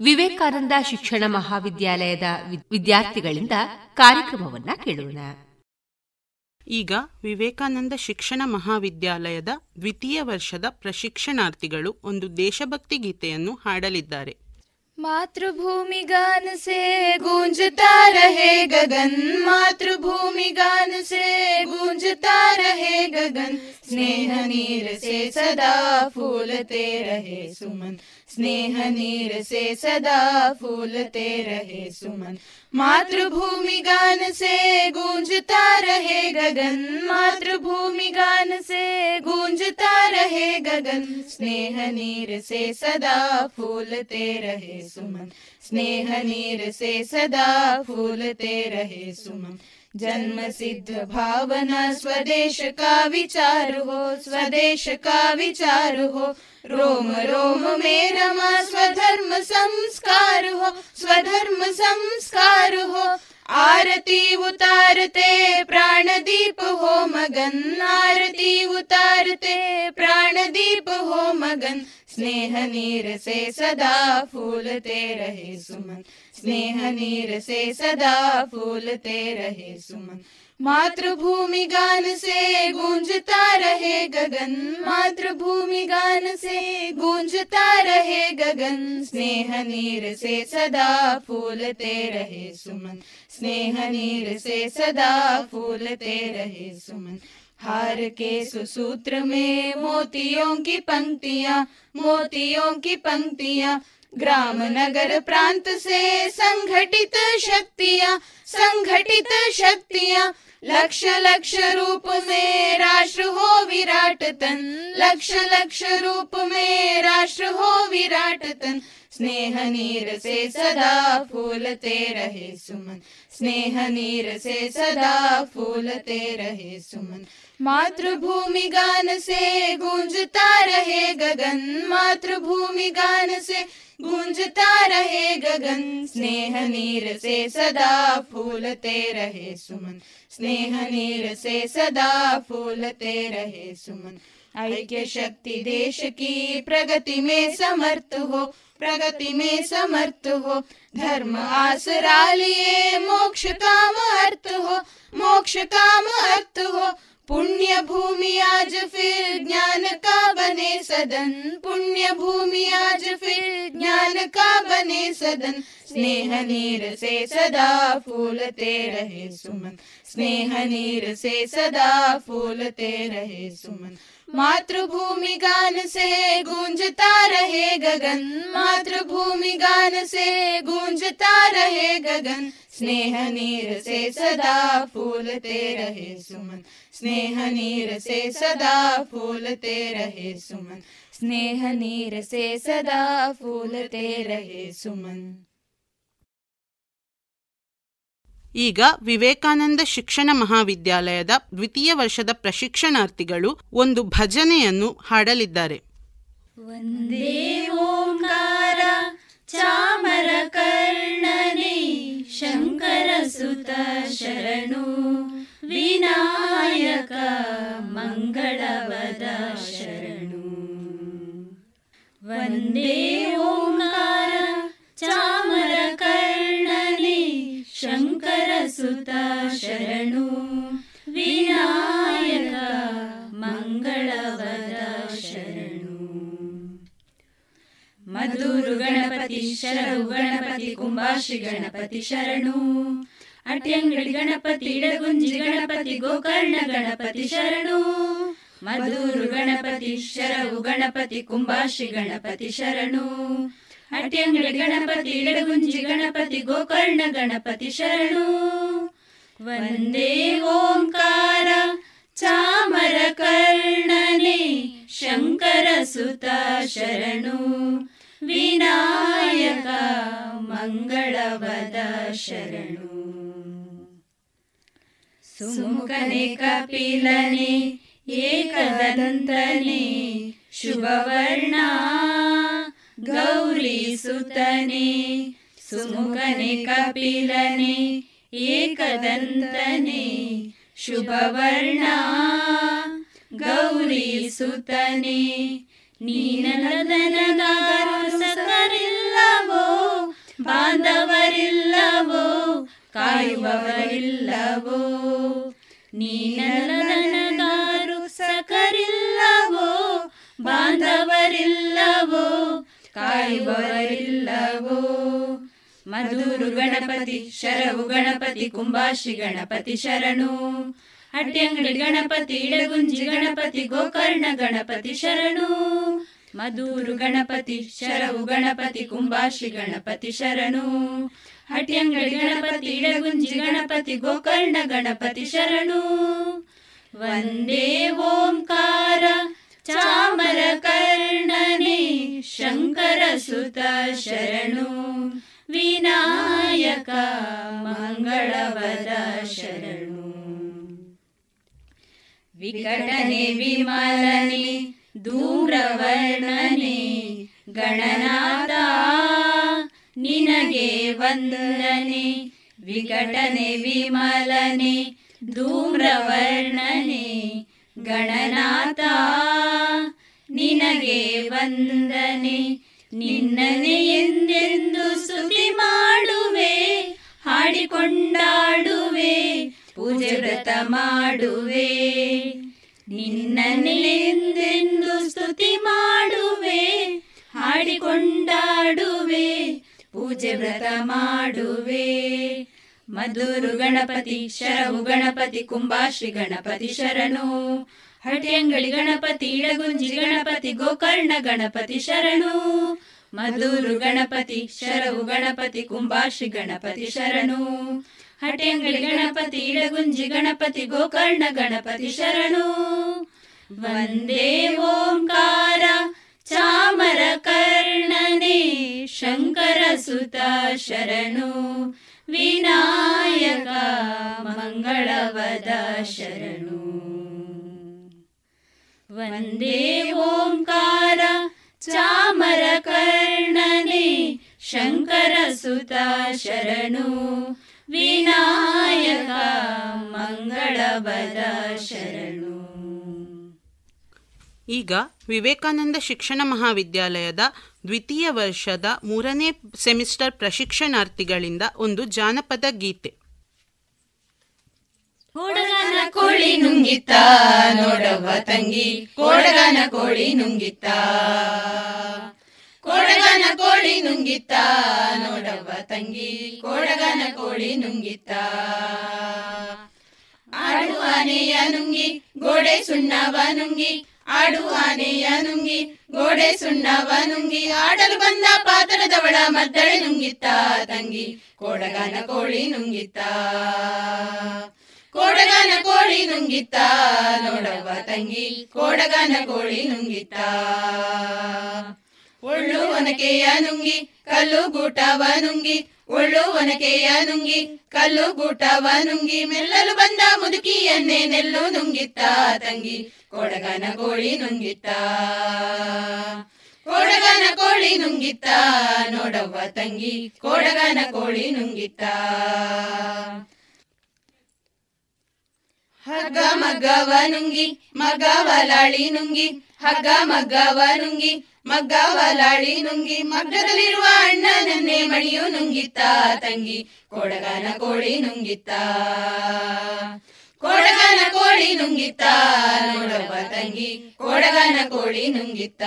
ವಿವೇಕಾನಂದ ಶಿಕ್ಷಣ ಮಹಾವಿದ್ಯಾಲಯದ ವಿದ್ಯಾರ್ಥಿಗಳಿಂದ ಕಾರ್ಯಕ್ರಮವನ್ನ ಕೇಳೋಣ. ಈಗ ವಿವೇಕಾನಂದ ಶಿಕ್ಷಣ ಮಹಾವಿದ್ಯಾಲಯದ ದ್ವಿತೀಯ ವರ್ಷದ ಪ್ರಶಿಕ್ಷಣಾರ್ಥಿಗಳು ಒಂದು ದೇಶಭಕ್ತಿ ಗೀತೆಯನ್ನು ಹಾಡಲಿದ್ದಾರೆ. मातृभूमि गान से गूंजता रहे गगन। मातृभूमि गान से गूंजता रहे गगन। स्नेह नीर से सदा फूलते रहे सुमन। स्नेह नीर से सदा फूलते रहे सुमन। मातृभूमि गान से गूंजता रहे गगन। मातृभूमि गान से गूंजता रहे गगन। स्नेह नीर से सदा फूलते रहे सुमन। स्नेह नीर से सदा फूलते रहे सुमन। जन्म सिद्ध भावना स्वदेश का विचार हो, स्वदेश का विचार हो। रोम रोम में रमा स्वधर्म संस्कार हो, स्वधर्म संस्कार हो। आरती उतारते प्राण दीप हो, मगन। आरती उतारते प्राण दीप हो, मगन। स्नेह नीर से सदा फूलते रहे सुमन। स्नेह नीर से सदा फूलते रहे सुमन। मातृभूमि गान से गूंजता रहे गगन। मातृभूमि गान से गूंजता रहे गगन। स्नेह नीर से सदा फूलते रहे सुमन। स्नेह नीर से सदा फूलते रहे सुमन। हार के सुसूत्र में मोतियों की पंक्तियाँ, मोतियों की पंक्तियाँ ग्राम नगर प्रांत से संगठित शक्तियाँ संगठित शक्तियाँ। लक्ष लक्ष रूप में राष्ट्र हो विराट तन। लक्ष लक्ष रूप में राष्ट्र हो विराट तन। स्नेह नीर से सदा फूलते रहे सुमन। स्नेह नीर से सदा फूलते रहे सुमन। मातृभूमि गान से गूंजता रहे गगन। मातृभूमि गान से गूंजता रहे गगन। स्नेह नीर से सदा फूलते रहे सुमन। स्नेह नीर से सदा फूलते रहे सुमन। ऐक्य शक्ति देश की प्रगति में समर्थ हो, प्रगति में समर्थ हो। धर्म आसरा लिए मोक्ष काम अर्थ हो, मोक्ष काम अर्थ हो। पुण्य भूमि आज फिर ज्ञान का बने सदन। पुण्य भूमि आज फिर ज्ञान का बने सदन। स्नेह नीर से सदा फूलते रहे सुमन। स्नेह नीर से सदा फूलते रहे सुमन। मातृभूमि गान से गूंजता रहे गगन। मातृभूमि गान से गूंजता रहे गगन। स्नेह नीर से सदा फूलते रहे सुमन। स्नेह नीर से सदा फूलते रहे सुमन। स्नेह नीर से सदा फूलते रहे सुमन। ಈಗ ವಿವೇಕಾನಂದ ಶಿಕ್ಷಣ ಮಹಾವಿದ್ಯಾಲಯದ ದ್ವಿತೀಯ ವರ್ಷದ ಪ್ರಶಿಕ್ಷಣಾರ್ಥಿಗಳು ಒಂದು ಭಜನೆಯನ್ನು ಹಾಡಲಿದ್ದಾರೆ. ವಂದೇ ಓಂಕಾರ ಚಾಮರ ಕರ್ಣನೆ ಶಂಕರ ಸುತ ಶರಣು ವಿನಾಯಕ ಮಂಗಳವದ ಶರಣು ವಂದೇ ಓಂಕಾರ ಚಾಮರ ಶಂಕರ ಸುತ ಶರಣು. ವಿನಾಯಕ ಮಂಗಳವರ ಶರಣು. ಮಧುರು ಗಣಪತಿ ಶರಣು ಗಣಪತಿ ಕುಂಬಾಶ್ರೀ ಗಣಪತಿ ಶರಣು. ಅಟ್ಯಂಗಡಿ ಗಣಪತಿ, ಇಡಗುಂಜಿ ಗಣಪತಿ, ಗೋಕರ್ಣ ಗಣಪತಿ ಶರಣು. ಮಧುರು ಗಣಪತಿ, ಶರವು ಗಣಪತಿ ಕುಂಬಾಶ್ರೀ ಗಣಪತಿ ಶರಣು. ಅಟ್ಯಂಗಡಿ ಗಣಪತಿ ಇಡಗುಂಜಿ ಗಣಪತಿ ಗೋಕರ್ಣ ಗಣಪತಿ ಶರಣು. ವಂದೇ ಓಂಕಾರ ಚಾಮರ ಕರ್ಣನೆ ಶಂಕರ ಸುತ ಶರಣು. ವಿನಾಯಕ ಮಂಗಳವದ ಶರಣು. ಸುಮುಖನೆ ಕಪಿಲನೆ ಏಕದಂತನೆ ಶುಭವರ್ಣ. ಗೌರಿ ಸುತನೆ, ಸುಮುಖನೆ, ಕಪಿಲನೆ, ಏಕದಂತನೆ, ಶುಭವರ್ಣ. ಗೌರಿ ಸುತನೆ ನೀನನದನಗಾರು ಸಕರಿಲ್ಲವೋ, ಬಾಂಧವರಿಲ್ಲವೋ, ಕಾಯುವವರಿಲ್ಲವೋ ನೀನನದನಗಾರು ಸಕರಿಲ್ಲವೋ, ಬಾಂಧವರಿಲ್ಲವೋ ಕಾಯುವವರಿಲ್ಲವೋ? ಮಧುರು ಗಣಪತಿ, ಶರವು ಗಣಪತಿ ಕುಂಬಾಶಿ ಗಣಪತಿ ಶರಣು. ಹಟ್ಟಿಯಂಗಡಿ ಗಣಪತಿ, ಇಡಗುಂಜಿ ಗಣಪತಿ, ಗೋಕರ್ಣ ಗಣಪತಿ ಶರಣು. ಮಧುರು ಗಣಪತಿ, ಶರವು ಗಣಪತಿ ಕುಂಬಾಶಿ ಗಣಪತಿ ಶರಣು. ಹಟ್ಟಿಯಂಗಡಿ ಗಣಪತಿ, ಇಡಗುಂಜಿ ಗಣಪತಿ, ಗೋಕರ್ಣ ಗಣಪತಿ ಶರಣು. ವಂದೇ ಓಂಕಾರ चामरकर्णने शङ्करसुत शरणो विनायक मङ्गलवद शरणो विघटने विमलने धूम्रवर्णने गणनादा निनगे वन्दने विघटने विमलने धूम्रवर्णने ಗಣನಾಥ, ನಿನಗೆ ವಂದನೆ. ನಿನ್ನನೆ ಎಂದೆಂದು ಸ್ತುತಿ ಮಾಡುವೆ, ಹಾಡಿಕೊಂಡಾಡುವೆ, ಪೂಜೆ ವ್ರತ ಮಾಡುವೆ. ನಿನ್ನನೆ ಎಂದೆಂದು ಸ್ತುತಿ ಮಾಡುವೆ, ಹಾಡಿಕೊಂಡಾಡುವೆ, ಪೂಜೆ ವ್ರತ ಮಾಡುವೆ. ಮಧುರು ಗಣಪತಿ, ಶರವು ಗಣಪತಿ, ಕುಂಭಾಶ್ರೀ ಗಣಪತಿ ಶರಣು. ಹಟಿಯಂಗಡಿ ಗಣಪತಿ ಇಳಗುಂಜಿ ಗಣಪತಿ, ಗೋಕರ್ಣ ಗಣಪತಿ ಶರಣು. ಮಧುರು ಗಣಪತಿ, ಶರವು ಗಣಪತಿ, ಕುಂಭಾಶ್ರೀ ಗಣಪತಿ ಶರಣು. ಹಟ್ಟಿಯಂಗಳಿ ಗಣಪತಿ ಇಳಗುಂಜಿ ಗಣಪತಿ, ಗೋಕರ್ಣ ಗಣಪತಿ ಶರಣು. ವಂದೇ ಓಂಕಾರ, ಚಾಮರ ಕರ್ಣನೇ, ಶಂಕರ ಸುತ ಶರಣು. ವಿನಾಯಕ ಮಂಗಳವದ ಶರಣು ವಂದೇ ಓಂಕಾರ ಚಾಮರ ಕರ್ಣನೆ ಶಂಕರ ಸುತ ಶರಣು. ವಿನಾಯಕ ಮಂಗಳವದ ಶರಣು ಈಗ ವಿವೇಕಾನಂದ ಶಿಕ್ಷಣ ಮಹಾವಿದ್ಯಾಲಯದ ದ್ವಿತೀಯ ವರ್ಷದ ಮೂರನೇ ಸೆಮಿಸ್ಟರ್ ಪ್ರಶಿಕ್ಷಣಾರ್ಥಿಗಳಿಂದ ಒಂದು ಜಾನಪದ ಗೀತೆ. ಕೋಡಗನ ಕೋಳಿ ನುಂಗಿತ್ತ, ನೋಡವ್ವ ತಂಗಿ. ಕೋಡಗನ ಕೋಳಿ ನುಂಗಿತ್ತ. ಕೋಡಗನ ಕೋಳಿ ನುಂಗಿತ್ತ, ನೋಡವ್ವ ತಂಗಿ. ಕೋಡಗನ ಕೋಳಿ ನುಂಗಿತ್ತ. ಆಡುವ ನುಂಗಿ, ಗೋಡೆ ಸುಣ್ಣವ ನುಂಗಿ. ಆಡು ಆನೆಯ ನುಂಗಿ, ಗೋಡೆ ಸುಣ್ಣವ ನುಂಗಿ, ಆಡಲು ಬಂದ ಪಾತ್ರದವಳ ಮದ್ದಳೆ ನುಂಗಿತ್ತ ತಂಗಿ, ಕೋಡಗನ ಕೋಳಿ ನುಂಗಿತ್ತ. ಕೋಡಗನ ಕೋಳಿ ನುಂಗಿತ್ತ, ನೋಡವ್ವ ತಂಗಿ, ಕೋಡಗನ ಕೋಳಿ ನುಂಗಿತ್ತ. ಒಳ್ಳು ಒನಕೆಯ ನುಂಗಿ, ಕಲ್ಲು ಗೂಟವ ನುಂಗಿ, ಒಳ್ಳು ಒನಕೆಯ ನುಂಗಿ, ಕಲ್ಲು ಗೂಟವ ನುಂಗಿ, ಮೆಲ್ಲಲು ಬಂದ ಮುದುಕಿಯನ್ನೇ ನೆಲ್ಲು ನುಂಗಿತ್ತ ತಂಗಿ ಕೋಡಗನ ಕೋಳಿ ನುಂಗಿತ್ತ. ಕೊಡಗನ ಕೋಳಿ ನುಂಗಿತ್ತ. ನೋಡವ್ವ ತಂಗಿ, ಕೊಡಗನ ಕೋಳಿ ನುಂಗಿತ್ತ. ಹಗ್ಗ ಮಗವ ನುಂಗಿ ಮಗವಲಾಳಿ ಲಾಳಿ ನುಂಗಿ, ಹಗ್ಗ ಮಗವ ನುಂಗಿ ಮಗವಲಾಳಿ ಲಾಳಿ ನುಂಗಿ, ಮಗ್ಗದಲ್ಲಿರುವ ಅಣ್ಣನನ್ನೇ ಮಣಿಯು ನುಂಗಿತ್ತ. ತಂಗಿ, ಕೊಡಗನ ಕೋಳಿ ನುಂಗಿತ್ತ. ಕೊಡಗನ ಕೋಳಿ ನುಂಗಿತ್ತ. ನೋಡವ ತಂಗಿ, ಕೊಡಗನ ಕೋಳಿ ನುಂಗಿತ್ತ.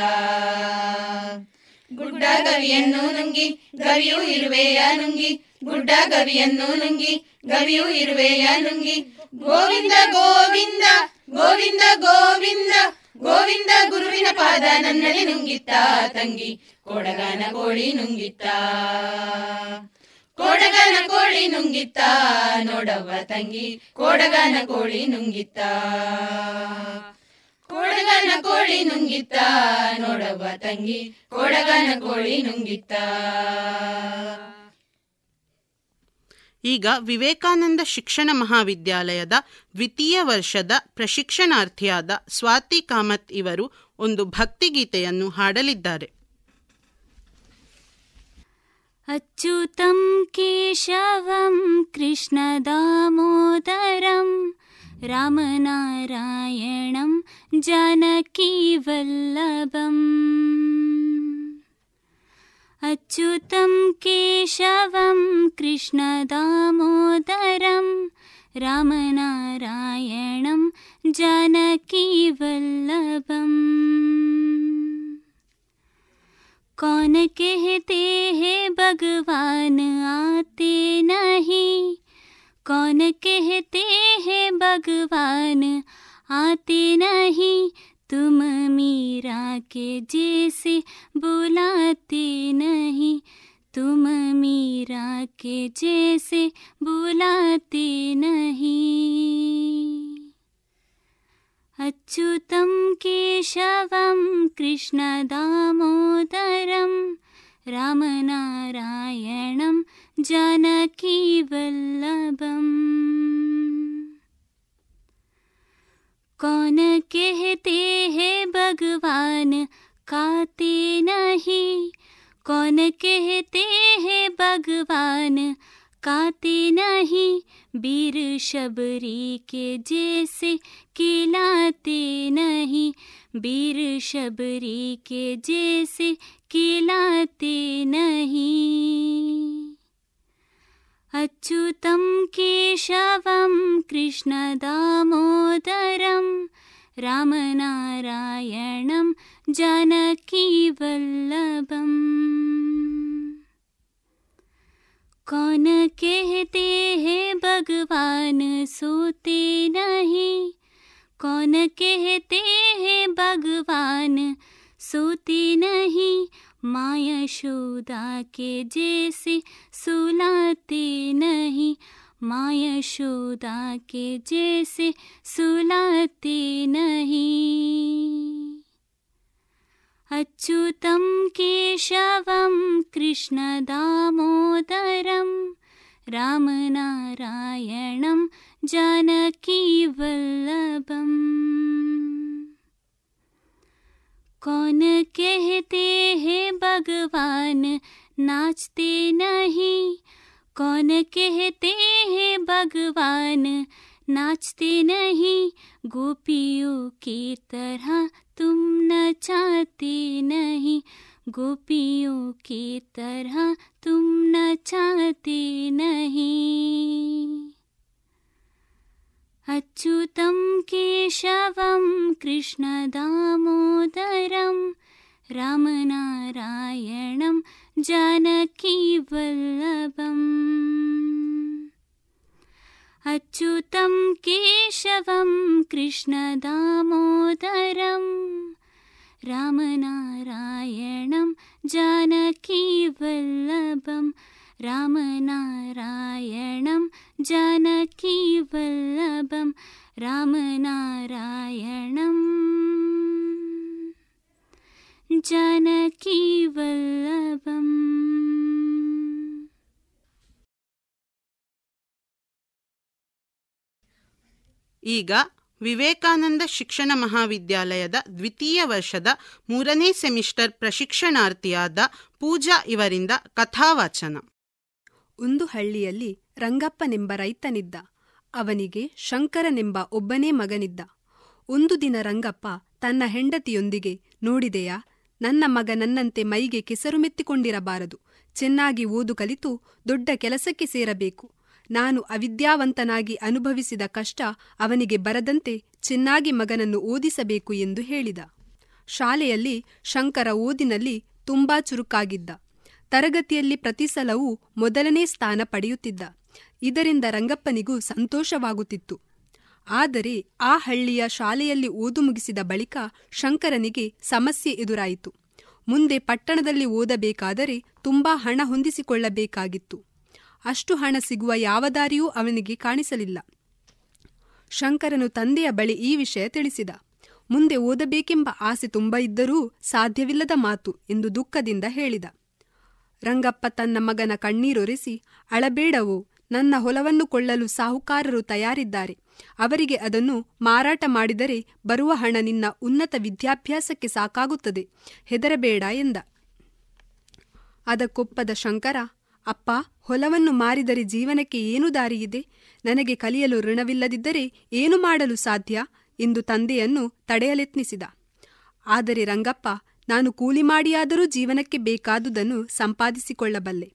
ಗುಡ್ಡ ಗವಿಯನ್ನು ನುಂಗಿ, ಗವಿಯು ಇರುವೆಯ ನುಂಗಿ. ಗುಡ್ಡ ಗವಿಯನ್ನು ನುಂಗಿ, ಗವಿಯು ಇರುವೆಯ ನುಂಗಿ. ಗೋವಿಂದ ಗೋವಿಂದ ಗೋವಿಂದ ಗೋವಿಂದ ಗೋವಿಂದ ಗುರುವಿನ ಪಾದ ನನ್ನಲ್ಲಿ ನುಂಗಿತ್ತ. ತಂಗಿ, ಕೊಡಗನ ಕೋಳಿ ನುಂಗಿತ್ತ. ಕೋಡಗನ ಕೋಳಿ ನುಂಗಿತ್ತ, ನೋಡವ್ವ ತಂಗಿ. ಕೋಡಗನ ಕೋಳಿ ನುಂಗಿತ್ತ. ಕೋಡಗನ ಕೋಳಿ ನುಂಗಿತ್ತ, ನೋಡವ್ವ ತಂಗಿ. ಕೋಡಗನ ಕೋಳಿ ನುಂಗಿತ್ತ. ಈಗ ವಿವೇಕಾನಂದ ಶಿಕ್ಷಣ ಮಹಾವಿದ್ಯಾಲಯದ ದ್ವಿತೀಯ ವರ್ಷದ ಪ್ರಶಿಕ್ಷಣಾರ್ಥಿಯಾದ ಸ್ವಾತಿ ಕಾಮತ್ ಇವರು ಒಂದು ಭಕ್ತಿಗೀತೆಯನ್ನು ಹಾಡಲಿದ್ದಾರೆ. अच्युतं केशवं कृष्णदामोदरं रामनारायणं जानकीवल्लभम् अच्युतं केशवं कृष्णदामोदरं रामनारायणं जानकीवल्लभम् कौन कहते हैं भगवान आते नहीं? कौन कहते हैं भगवान आते नहीं? तुम मीरा के जैसे बुलाते नहीं। तुम मीरा के जैसे बुलाते नहीं। अच्युतं केशवं कृष्णदामोदरं रामनारायणं जानकीवल्लभम्। कौन कहते हैं भगवान काते नहीं? कौन कहते हैं भगवान काते नहीं बीर शबरी के जैसे खिलाते नहीं बीर शबरी के जैसे खिलाते नहीं। अच्युतं केशवं कृष्णदामोदरं रामनारायणं जानकीवल्लभम् कौन कहते हैं भगवान सोते नहीं? कौन कहते हैं भगवान सोते नहीं? माया शोदा के जैसे सुलाते नहीं। माया शोदा के जैसे सुलाते नहीं। अच्युतं केशवं कृष्णदामोदरं रामनारायणं जानकीवल्लभम् कौन कहते हैं भगवान नाचते नहीं? कौन कहते हैं भगवान नाचते नहीं गोपियों की तरह तुम नचाते नहीं गोपियों की तरह तुम नचाते नहीं। अच्युतं केशवं कृष्णदामोदरं रामनारायणं जानकीवल्लभम् अच्युतं केशवं कृष्णदामोदरं रामनारायणं जानकीवल्लभं रामनारायणं जानकीवल्लभं रामनारायणं जानकीवल्लभम् ಈಗ ವಿವೇಕಾನಂದ ಶಿಕ್ಷಣ ಮಹಾವಿದ್ಯಾಲಯದ ದ್ವಿತೀಯ ವರ್ಷದ ಮೂರನೇ ಸೆಮಿಸ್ಟರ್ ಪ್ರಶಿಕ್ಷಣಾರ್ಥಿಯಾದ ಪೂಜಾ ಇವರಿಂದ ಕಥಾವಾಚನ. ಒಂದು ಹಳ್ಳಿಯಲ್ಲಿ ರಂಗಪ್ಪನೆಂಬ ರೈತನಿದ್ದ. ಅವನಿಗೆ ಶಂಕರನೆಂಬ ಒಬ್ಬನೇ ಮಗನಿದ್ದ. ಒಂದು ದಿನ ರಂಗಪ್ಪ, ತನ್ನ ಹೆಂಡತಿಯೊಂದಿಗೆ, ನೋಡಿದೆಯಾ? ನನ್ನ ಮಗ ನನ್ನಂತೆ ಮೈಗೆ ಕೆಸರು ಮೆತ್ತಿಕೊಂಡಿರಬಾರದು. ಚೆನ್ನಾಗಿ ಓದು ಕಲಿತು ದೊಡ್ಡ ಕೆಲಸಕ್ಕೆ ಸೇರಬೇಕು. ನಾನು ಅವಿದ್ಯಾವಂತನಾಗಿ ಅನುಭವಿಸಿದ ಕಷ್ಟ ಅವನಿಗೆ ಬರದಂತೆ ಚೆನ್ನಾಗಿ ಮಗನನ್ನು ಓದಿಸಬೇಕು ಎಂದು ಹೇಳಿದ. ಶಾಲೆಯಲ್ಲಿ ಶಂಕರ ಓದಿನಲ್ಲಿ ತುಂಬಾ ಚುರುಕಾಗಿದ್ದ. ತರಗತಿಯಲ್ಲಿ ಪ್ರತಿ ಸಲವೂ ಮೊದಲನೇ ಸ್ಥಾನ ಪಡೆಯುತ್ತಿದ್ದ. ಇದರಿಂದ ರಂಗಪ್ಪನಿಗೂ ಸಂತೋಷವಾಗುತ್ತಿತ್ತು. ಆದರೆ ಆ ಹಳ್ಳಿಯ ಶಾಲೆಯಲ್ಲಿ ಓದು ಮುಗಿಸಿದ ಬಳಿಕ ಶಂಕರನಿಗೆ ಸಮಸ್ಯೆ ಎದುರಾಯಿತು. ಮುಂದೆ ಪಟ್ಟಣದಲ್ಲಿ ಓದಬೇಕಾದರೆ ತುಂಬಾ ಹಣ ಹೊಂದಿಸಿಕೊಳ್ಳಬೇಕಾಗಿತ್ತು. ಅಷ್ಟು ಹಣ ಸಿಗುವ ಯಾವ ದಾರಿಯೂ ಅವನಿಗೆ ಕಾಣಿಸಲಿಲ್ಲ. ಶಂಕರನು ತಂದೆಯ ಬಳಿ ಈ ವಿಷಯ ತಿಳಿಸಿದ. ಮುಂದೆ ಓದಬೇಕೆಂಬ ಆಸೆ ತುಂಬ ಇದ್ದರೂ ಸಾಧ್ಯವಿಲ್ಲದ ಮಾತು ಎಂದು ದುಃಖದಿಂದ ಹೇಳಿದ. ರಂಗಪ್ಪ ತನ್ನ ಮಗನ ಕಣ್ಣೀರೊರೆಸಿ, ಅಳಬೇಡವೋ, ನನ್ನ ಹೊಲವನ್ನು ಕೊಳ್ಳಲು ಸಾಹುಕಾರರು ತಯಾರಿದ್ದಾರೆ. ಅವರಿಗೆ ಅದನ್ನು ಮಾರಾಟ ಮಾಡಿದರೆ ಬರುವ ಹಣ ನಿನ್ನ ಉನ್ನತ ವಿದ್ಯಾಭ್ಯಾಸಕ್ಕೆ ಸಾಕಾಗುತ್ತದೆ. ಹೆದರಬೇಡ ಎಂದ. ಅದಕ್ಕೊಪ್ಪದ ಶಂಕರ ಅಪ್ಪ, ಹೊಲವನ್ನು ಮಾರಿದರೆ ಜೀವನಕ್ಕೆ ಏನು ದಾರಿಯಿದೆ? ನನಗೆ ಕಲಿಯಲು ಋಣವಿಲ್ಲದಿದ್ದರೆ ಏನು ಮಾಡಲು ಸಾಧ್ಯ? ಎಂದು ತಂದೆಯನ್ನು ತಡೆಯಲೆತ್ನಿಸಿದ. ಆದರೆ ರಂಗಪ್ಪ, ನಾನು ಕೂಲಿ ಮಾಡಿಯಾದರೂ ಜೀವನಕ್ಕೆ ಬೇಕಾದುದನ್ನು ಸಂಪಾದಿಸಿಕೊಳ್ಳಬಲ್ಲೆ.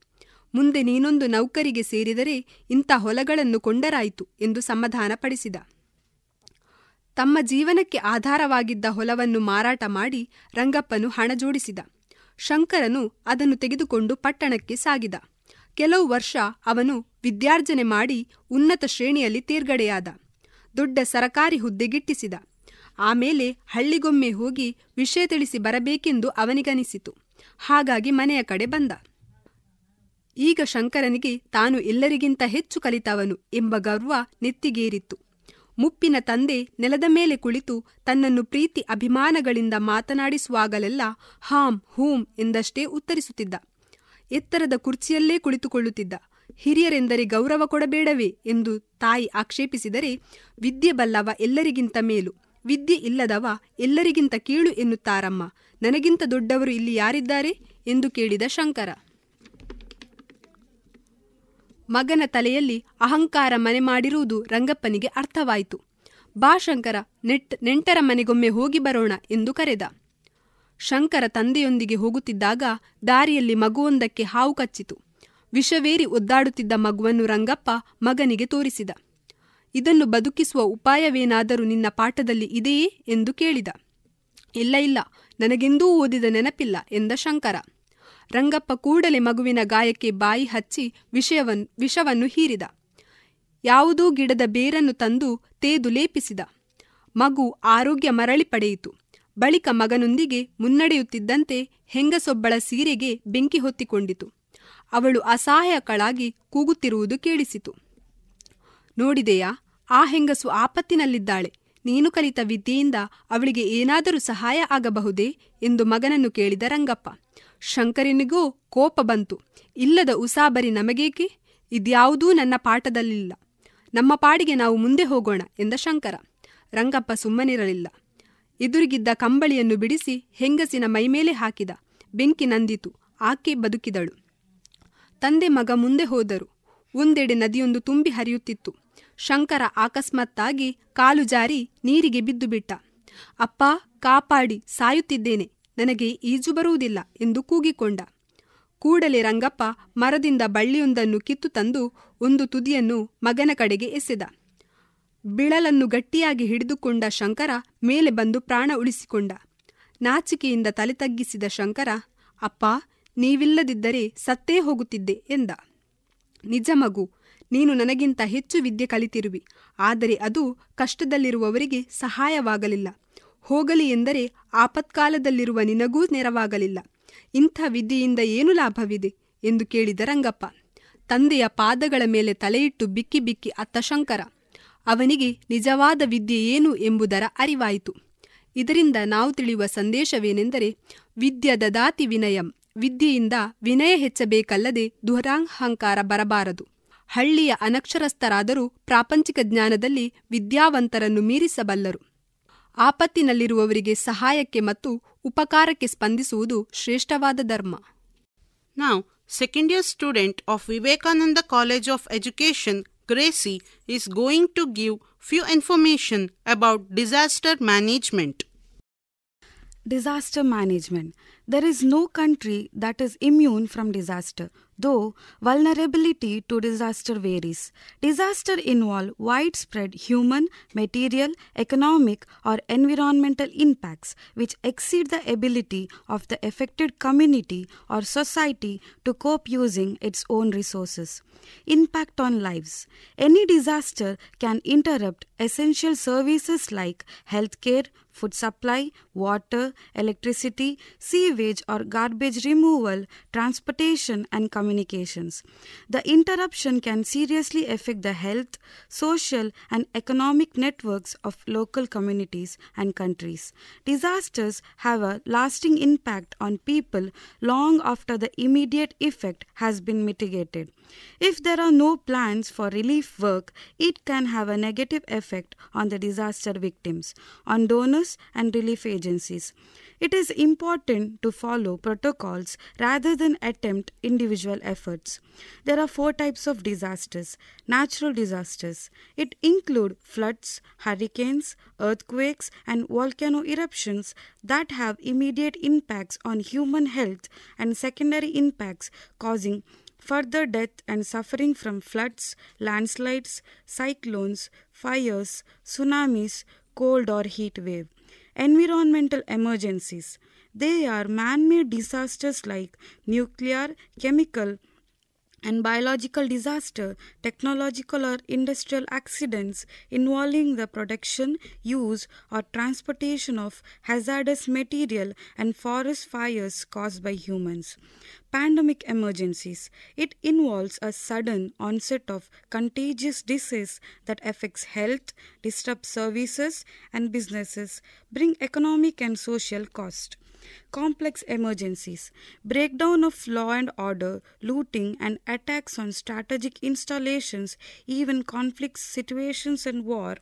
ಮುಂದೆ ನೀನೊಂದು ನೌಕರಿಗೆ ಸೇರಿದರೆ ಇಂಥ ಹೊಲಗಳನ್ನು ಕೊಂಡರಾಯಿತು ಎಂದು ಸಮಾಧಾನಪಡಿಸಿದ. ತಮ್ಮ ಜೀವನಕ್ಕೆ ಆಧಾರವಾಗಿದ್ದ ಹೊಲವನ್ನು ಮಾರಾಟ ಮಾಡಿ ರಂಗಪ್ಪನು ಹಣ ಜೋಡಿಸಿದ. ಶಂಕರನು ಅದನ್ನು ತೆಗೆದುಕೊಂಡು ಪಟ್ಟಣಕ್ಕೆ ಸಾಗಿದ. ಕೆಲವು ವರ್ಷ ಅವನು ವಿದ್ಯಾರ್ಜನೆ ಮಾಡಿ ಉನ್ನತ ಶ್ರೇಣಿಯಲ್ಲಿ ತೇರ್ಗಡೆಯಾದ, ದೊಡ್ಡ ಸರಕಾರಿ ಹುದ್ದೆಗಿಟ್ಟಿಸಿದ ಆಮೇಲೆ ಹಳ್ಳಿಗೊಮ್ಮೆ ಹೋಗಿ ವಿಷಯ ತಿಳಿಸಿ ಬರಬೇಕೆಂದು ಅವನಿಗನಿಸಿತು. ಹಾಗಾಗಿ ಮನೆಯ ಕಡೆ ಬಂದ. ಈಗ ಶಂಕರನಿಗೆ ತಾನು ಎಲ್ಲರಿಗಿಂತ ಹೆಚ್ಚು ಕಲಿತವನು ಎಂಬ ಗರ್ವ ನೆತ್ತಿಗೇರಿತ್ತು. ಮುಪ್ಪಿನ ತಂದೆ ನೆಲದ ಮೇಲೆ ಕುಳಿತು ತನ್ನನ್ನು ಪ್ರೀತಿ ಅಭಿಮಾನಗಳಿಂದ ಮಾತನಾಡಿಸುವಾಗಲೆಲ್ಲ ಹಾಂ ಹೂಂ ಎಂದಷ್ಟೇ ಉತ್ತರಿಸುತ್ತಿದ್ದ. ಎತ್ತರದ ಕುರ್ಚಿಯಲ್ಲೇ ಕುಳಿತುಕೊಳ್ಳುತ್ತಿದ್ದ. ಹಿರಿಯರೆಂದರೆ ಗೌರವ ಕೊಡಬೇಡವೇ ಎಂದು ತಾಯಿ ಆಕ್ಷೇಪಿಸಿದರೆ ವಿದ್ಯೆ ಬಲ್ಲವ ಎಲ್ಲರಿಗಿಂತ ಮೇಲು. ವಿದ್ಯೆ ಇಲ್ಲದವ ಎಲ್ಲರಿಗಿಂತ ಕೀಳು ಎನ್ನುತ್ತಾರಮ್ಮ. ನನಗಿಂತ ದೊಡ್ಡವರು ಇಲ್ಲಿ ಯಾರಿದ್ದಾರೆ? ಎಂದು ಕೇಳಿದ ಶಂಕರ. ಮಗನ ತಲೆಯಲ್ಲಿ ಅಹಂಕಾರ ಮನೆ ಮಾಡಿರುವುದು ರಂಗಪ್ಪನಿಗೆ ಅರ್ಥವಾಯಿತು. ಬಾ ಶಂಕರ, ನೆಟ್, ನೆಂಟರ ಮನೆಗೊಮ್ಮೆ ಹೋಗಿ ಬರೋಣ ಎಂದು ಕರೆದ. ಶಂಕರ ತಂದೆಯೊಂದಿಗೆ ಹೋಗುತ್ತಿದ್ದಾಗ ದಾರಿಯಲ್ಲಿ ಮಗುವೊಂದಕ್ಕೆ ಹಾವು ಕಚ್ಚಿತು. ವಿಷವೇರಿ ಒದ್ದಾಡುತ್ತಿದ್ದ ಮಗುವನ್ನು ರಂಗಪ್ಪ ಮಗನಿಗೆ ತೋರಿಸಿದ. ಇದನ್ನು ಬದುಕಿಸುವ ಉಪಾಯವೇನಾದರೂ ನಿನ್ನ ಪಾಠದಲ್ಲಿ ಇದೆಯೇ ಎಂದು ಕೇಳಿದ. ಇಲ್ಲ ಇಲ್ಲ, ನನಗೆಂದೂ ಓದಿದ ನೆನಪಿಲ್ಲ ಎಂದ ಶಂಕರ. ರಂಗಪ್ಪ ಕೂಡಲೇ ಮಗುವಿನ ಗಾಯಕ್ಕೆ ಬಾಯಿ ಹಚ್ಚಿ ವಿಷಯವನ್ನು ವಿಷವನ್ನು ಹೀರಿದ. ಯಾವುದೋ ಗಿಡದ ಬೇರನ್ನು ತಂದು ತೇದು ಲೇಪಿಸಿದ. ಮಗು ಆರೋಗ್ಯ ಮರಳಿ ಪಡೆಯಿತು. ಬಳಿಕ ಮಗನೊಂದಿಗೆ ಮುನ್ನಡೆಯುತ್ತಿದ್ದಂತೆ ಹೆಂಗಸೊಬ್ಬಳ ಸೀರೆಗೆ ಬೆಂಕಿ ಹೊತ್ತಿಕೊಂಡಿತು. ಅವಳು ಅಸಹಾಯಕಳಾಗಿ ಕೂಗುತ್ತಿರುವುದು ಕೇಳಿಸಿತು. ನೋಡಿದೆಯಾ, ಆ ಹೆಂಗಸು ಆಪತ್ತಿನಲ್ಲಿದ್ದಾಳೆ. ನೀನು ಕಲಿತ ವಿದ್ಯೆಯಿಂದ ಅವಳಿಗೆ ಏನಾದರೂ ಸಹಾಯ ಆಗಬಹುದೇ ಎಂದು ಮಗನನ್ನು ಕೇಳಿದ ರಂಗಪ್ಪ. ಶಂಕರನಿಗೂ ಕೋಪ ಬಂತು. ಇಲ್ಲದ ಉಸಾಬರಿ ನಮಗೇಕೆ? ಇದ್ಯಾವುದೂ ನನ್ನ ಪಾಠದಲ್ಲಿಲ್ಲ. ನಮ್ಮ ಪಾಡಿಗೆ ನಾವು ಮುಂದೆ ಹೋಗೋಣ ಎಂದ ಶಂಕರ. ರಂಗಪ್ಪ ಸುಮ್ಮನಿರಲಿಲ್ಲ. ಎದುರಿಗಿದ್ದ ಕಂಬಳಿಯನ್ನು ಬಿಡಿಸಿ ಹೆಂಗಸಿನ ಮೈಮೇಲೆ ಹಾಕಿದ. ಬೆಂಕಿ ನಂದಿತು. ಆಕೆ ಬದುಕಿದಳು. ತಂದೆ ಮಗ ಮುಂದೆ ಹೋದರು. ಒಂದೆಡೆ ನದಿಯೊಂದು ತುಂಬಿ ಹರಿಯುತ್ತಿತ್ತು. ಶಂಕರ ಅಕಸ್ಮಾತ್ತಾಗಿ ಕಾಲು ಜಾರಿ ನೀರಿಗೆ ಬಿದ್ದು ಬಿಟ್ಟ. ಅಪ್ಪ, ಕಾಪಾಡಿ, ಸಾಯುತ್ತಿದ್ದೇನೆ. ನನಗೆ ಈಜು ಬರುವುದಿಲ್ಲ ಎಂದು ಕೂಗಿಕೊಂಡ. ಕೂಡಲೇ ರಂಗಪ್ಪ ಮರದಿಂದ ಬಳ್ಳಿಯೊಂದನ್ನು ಕಿತ್ತು ತಂದು ಒಂದು ತುದಿಯನ್ನು ಮಗನ ಕಡೆಗೆ ಎಸೆದ. ಬಿಳಲನ್ನು ಗಟ್ಟಿಯಾಗಿ ಹಿಡಿದುಕೊಂಡ ಶಂಕರ ಮೇಲೆ ಬಂದು ಪ್ರಾಣ ಉಳಿಸಿಕೊಂಡ. ನಾಚಿಕೆಯಿಂದ ತಲೆ ತಗ್ಗಿಸಿದ ಶಂಕರ, ಅಪ್ಪ, ನೀವಿಲ್ಲದಿದ್ದರೆ ಸತ್ತೇ ಹೋಗುತ್ತಿದ್ದೆ ಎಂದ. ನಿಜ ಮಗು, ನೀನು ನನಗಿಂತ ಹೆಚ್ಚು ವಿದ್ಯೆ ಕಲಿತಿರುವಿ, ಆದರೆ ಅದು ಕಷ್ಟದಲ್ಲಿರುವವರಿಗೆ ಸಹಾಯವಾಗಲಿಲ್ಲ. ಹೋಗಲಿ ಎಂದರೆ ಆಪತ್ಕಾಲದಲ್ಲಿರುವ ನಿನಗೂ ನೆರವಾಗಲಿಲ್ಲ. ಇಂಥ ವಿದ್ಯೆಯಿಂದ ಏನು ಲಾಭವಿದೆ? ಎಂದು ಕೇಳಿದ ರಂಗಪ್ಪ. ತಂದೆಯ ಪಾದಗಳ ಮೇಲೆ ತಲೆಯಿಟ್ಟು ಬಿಕ್ಕಿ ಬಿಕ್ಕಿ ಅತ್ತ ಶಂಕರ ಅವನಿಗೆ ನಿಜವಾದ ವಿದ್ಯೆ ಏನು ಎಂಬುದರ ಅರಿವಾಯಿತು. ಇದರಿಂದ ನಾವು ತಿಳಿಯುವ ಸಂದೇಶವೇನೆಂದರೆ ವಿದ್ಯ ದದಾತಿ ವಿನಯಂ ವಿದ್ಯೆಯಿಂದ ವಿನಯ ಹೆಚ್ಚಬೇಕಲ್ಲದೆ ದುಹರಾಹಂಕಾರ ಬರಬಾರದು. ಹಳ್ಳಿಯ ಅನಕ್ಷರಸ್ಥರಾದರೂ ಪ್ರಾಪಂಚಿಕ ಜ್ಞಾನದಲ್ಲಿ ವಿದ್ಯಾವಂತರನ್ನು ಮೀರಿಸಬಲ್ಲರು. ಆಪತ್ತಿನಲ್ಲಿರುವವರಿಗೆ ಸಹಾಯಕ್ಕೆ ಮತ್ತು ಉಪಕಾರಕ್ಕೆ ಸ್ಪಂದಿಸುವುದು ಶ್ರೇಷ್ಠವಾದ ಧರ್ಮ. ನಾವು second year student of Vivekananda college of Education, Gracie, is going to give few information about disaster management. Disaster management. There is no country that is immune from disaster, though vulnerability to disaster varies. Disaster involve widespread human, material, economic or environmental impacts which exceed the ability of the affected community or society to cope using its own resources. Impact on lives. Any disaster can interrupt essential services like healthcare, food supply, water, electricity, sewage or garbage removal, transportation and communication communications. The interruption can seriously affect the health, social, and economic networks of local communities and countries. Disasters have a lasting impact on people long after the immediate effect has been mitigated. If there are no plans for relief work, it can have a negative effect on the disaster victims, on donors, and relief agencies. It is important to follow protocols rather than attempt individual efforts. There are four types of disasters. Natural disasters. It include floods, hurricanes, earthquakes and volcano eruptions that have immediate impacts on human health and secondary impacts causing further death and suffering from floods, landslides, cyclones, fires, tsunamis, cold or heat wave. Environmental emergencies. They are man made disasters like nuclear, chemical, and biological disaster, technological or industrial accidents involving the production, use, or transportation of hazardous material, and forest fires caused by humans. Pandemic emergencies. It involves a sudden onset of contagious disease that affects health, disrupts services and businesses, bring economic and social cost complex emergencies, breakdown of law and order, looting, and attacks on strategic installations, even conflict situations and war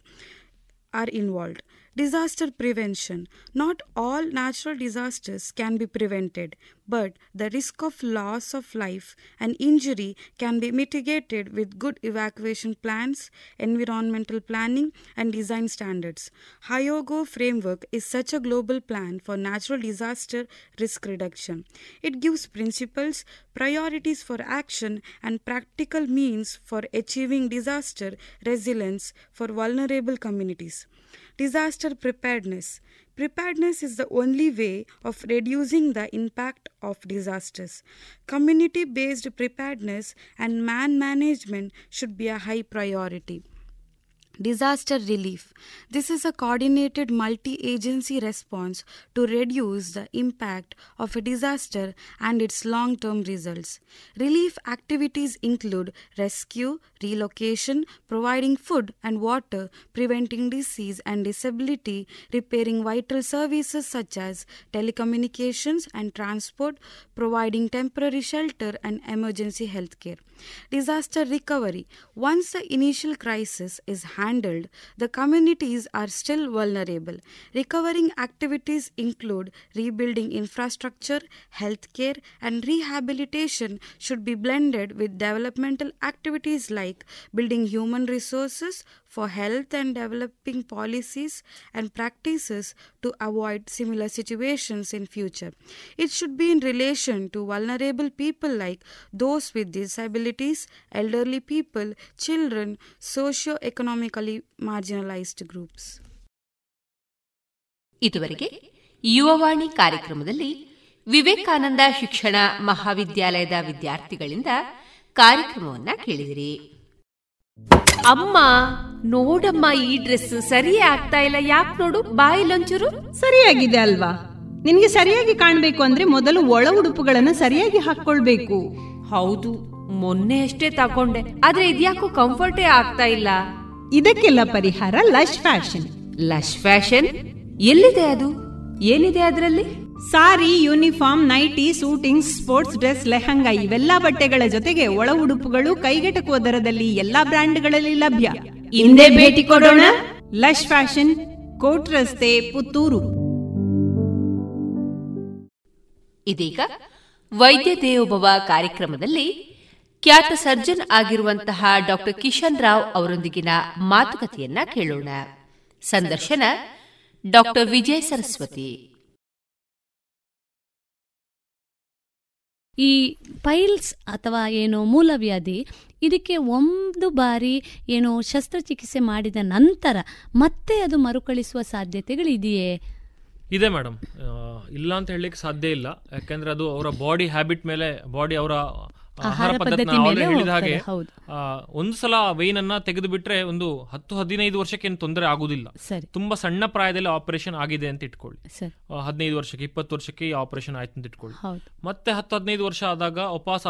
are involved. Disaster prevention. Not all natural disasters can be prevented, but the risk of loss of life and injury can be mitigated with good evacuation plans, environmental planning, and design standards. Hyogo framework is such a global plan for natural disaster risk reduction. It gives principles, priorities for action, and practical means for achieving disaster resilience for vulnerable communities. Disaster preparedness. Preparedness is the only way of reducing the impact of disasters. Community based preparedness and man management should be a high priority. Disaster relief. This is a coordinated multi agency response to reduce the impact of a disaster and its long term results. Relief activities include rescue, relocation, providing food and water, preventing disease and disability, repairing vital services such as telecommunications and transport, providing temporary shelter and emergency health care. Disaster recovery. Once the initial crisis is handled, the communities are still vulnerable. Recovering activities include rebuilding infrastructure, healthcare, and rehabilitation should be blended with developmental activities like building human resources for health and developing policies and practices to avoid similar situations in future. It should be in relation to vulnerable people like those with disabilities, elderly people, children, socio-economically groups groups. ಇದುವರೆಗೆ ಯುವವಾಣಿ ಕಾರ್ಯಕ್ರಮದಲ್ಲಿ ವಿವೇಕಾನಂದ ಶಿಕ್ಷಣ ಮಹಾವಿದ್ಯಾಲಯದ ವಿದ್ಯಾರ್ಥಿಗಳಿಂದ ಕಾರ್ಯಕ್ರಮವನ್ನ ಕೇಳಿದಿರಿ. ಅಮ್ಮ ನೋಡಮ್ಮ ಈ ಡ್ರೆಸ್ ಸರಿಯೇ ಆಗ್ತಾ ಇಲ್ಲ. ಯಾಕೆ ನೋಡು ಬಾಯಿಲೊಂಚೂರು ಸರಿಯಾಗಿದೆ ಅಲ್ವಾ? ನಿನ್ಗೆ ಸರಿಯಾಗಿ ಕಾಣ್ಬೇಕು ಅಂದ್ರೆ ಮೊದಲು ಒಳ ಉಡುಪುಗಳನ್ನ ಸರಿಯಾಗಿ ಹಾಕೊಳ್ಬೇಕು ಹೌದು ಮೊನ್ನೆ ಅಷ್ಟೇ ತಗೊಂಡೆ. ಆದ್ರೆ ಇದ್ಯಾಕೋ ಕಂಫರ್ಟೇ ಆಗ್ತಾ ಇಲ್ಲ. ಇದಕ್ಕೆಲ್ಲ ಪರಿಹಾರ ಲಶ್ ಫ್ಯಾಷನ್. Lush fashion? ಎಲ್ಲಿದೆ ಅದು? ಏನಿದೆ ಅದರಲ್ಲಿ? Sari uniform nighty suiting sports dress lehenga ಇವೆಲ್ಲ ಬಟ್ಟೆಗಳ ಜೊತೆಗೆ ಒಳ ಉಡುಪುಗಳು ಕೈಗೆಟಕುವ ದರದಲ್ಲಿ ಎಲ್ಲಾ ಬ್ರ್ಯಾಂಡ್ಗಳಲ್ಲಿ ಲಭ್ಯ. ಹಿಂದೆ ಭೇಟಿ ಕೊಡೋಣ. ಲಶ್ ಫ್ಯಾಷನ್ ಕೋಟ್ ರಸ್ತೆ ಪುತ್ತೂರು. ಇದೀಗ ವೈದ್ಯ ದೇವೋಭವ ಕಾರ್ಯಕ್ರಮದಲ್ಲಿ ಖ್ಯಾತ ಸರ್ಜನ್ ಆಗಿರುವಂತಹ ಡಾಕ್ಟರ್ ಕಿಶನ್ ರಾವ್ ಅವರೊಂದಿಗಿನ ಮಾತುಕತೆಯನ್ನ ಕೇಳೋಣ. ಸಂದರ್ಶನ ಡಾಕ್ಟರ್ ವಿಜಯ ಸರಸ್ವತಿ. ಈ ಪೈಲ್ಸ್ ಅಥವಾ ಏನು ಮೂಲವ್ಯಾಧಿ ಇದಕ್ಕೆ ಒಂದು ಬಾರಿ ಏನು ಶಸ್ತ್ರಚಿಕಿತ್ಸೆ ಮಾಡಿದ ನಂತರ ಮತ್ತೆ ಅದು ಮರುಕಳಿಸುವ ಸಾಧ್ಯತೆಗಳಿದೆಯೇ? ಇದೆ ಮೇಡಮ್ ಇಲ್ಲ ಅಂತ ಹೇಳಲಿಕ್ಕೆ ಸಾಧ್ಯ ಇಲ್ಲ. ಯಾಕೆಂದ್ರೆ ಅದು ಅವರ ಬಾಡಿ ಹ್ಯಾಬಿಟ್ ಮೇಲೆ ಬಾಡಿ ಅವರ ಆಹಾರ ಪದ್ಧತಿ ಹೇಳಿದ ಹಾಗೆ ಒಂದು ಸಲ ವೈನ್ ಅನ್ನ ತೆಗೆದು ಬಿಟ್ರೆ ಒಂದು ಹತ್ತು ಹದಿನೈದು ವರ್ಷಕ್ಕೆ ಏನು ತೊಂದರೆ ಆಗುದಿಲ್ಲ. ತುಂಬಾ ಸಣ್ಣ ಪ್ರಾಯದಲ್ಲಿ ಆಪರೇಷನ್ ಆಗಿದೆ ಅಂತ ಇಟ್ಕೊಳ್ಳಿ. ಹದಿನೈದು ವರ್ಷಕ್ಕೆ ಇಪ್ಪತ್ತು ವರ್ಷಕ್ಕೆ ಆಪರೇಷನ್ ಆಯ್ತು ಅಂತ ಇಟ್ಕೊಳ್ಳಿ. ಮತ್ತೆ ಹತ್ತು ಹದಿನೈದು ವರ್ಷ ಆದಾಗ ವಾಪಸ್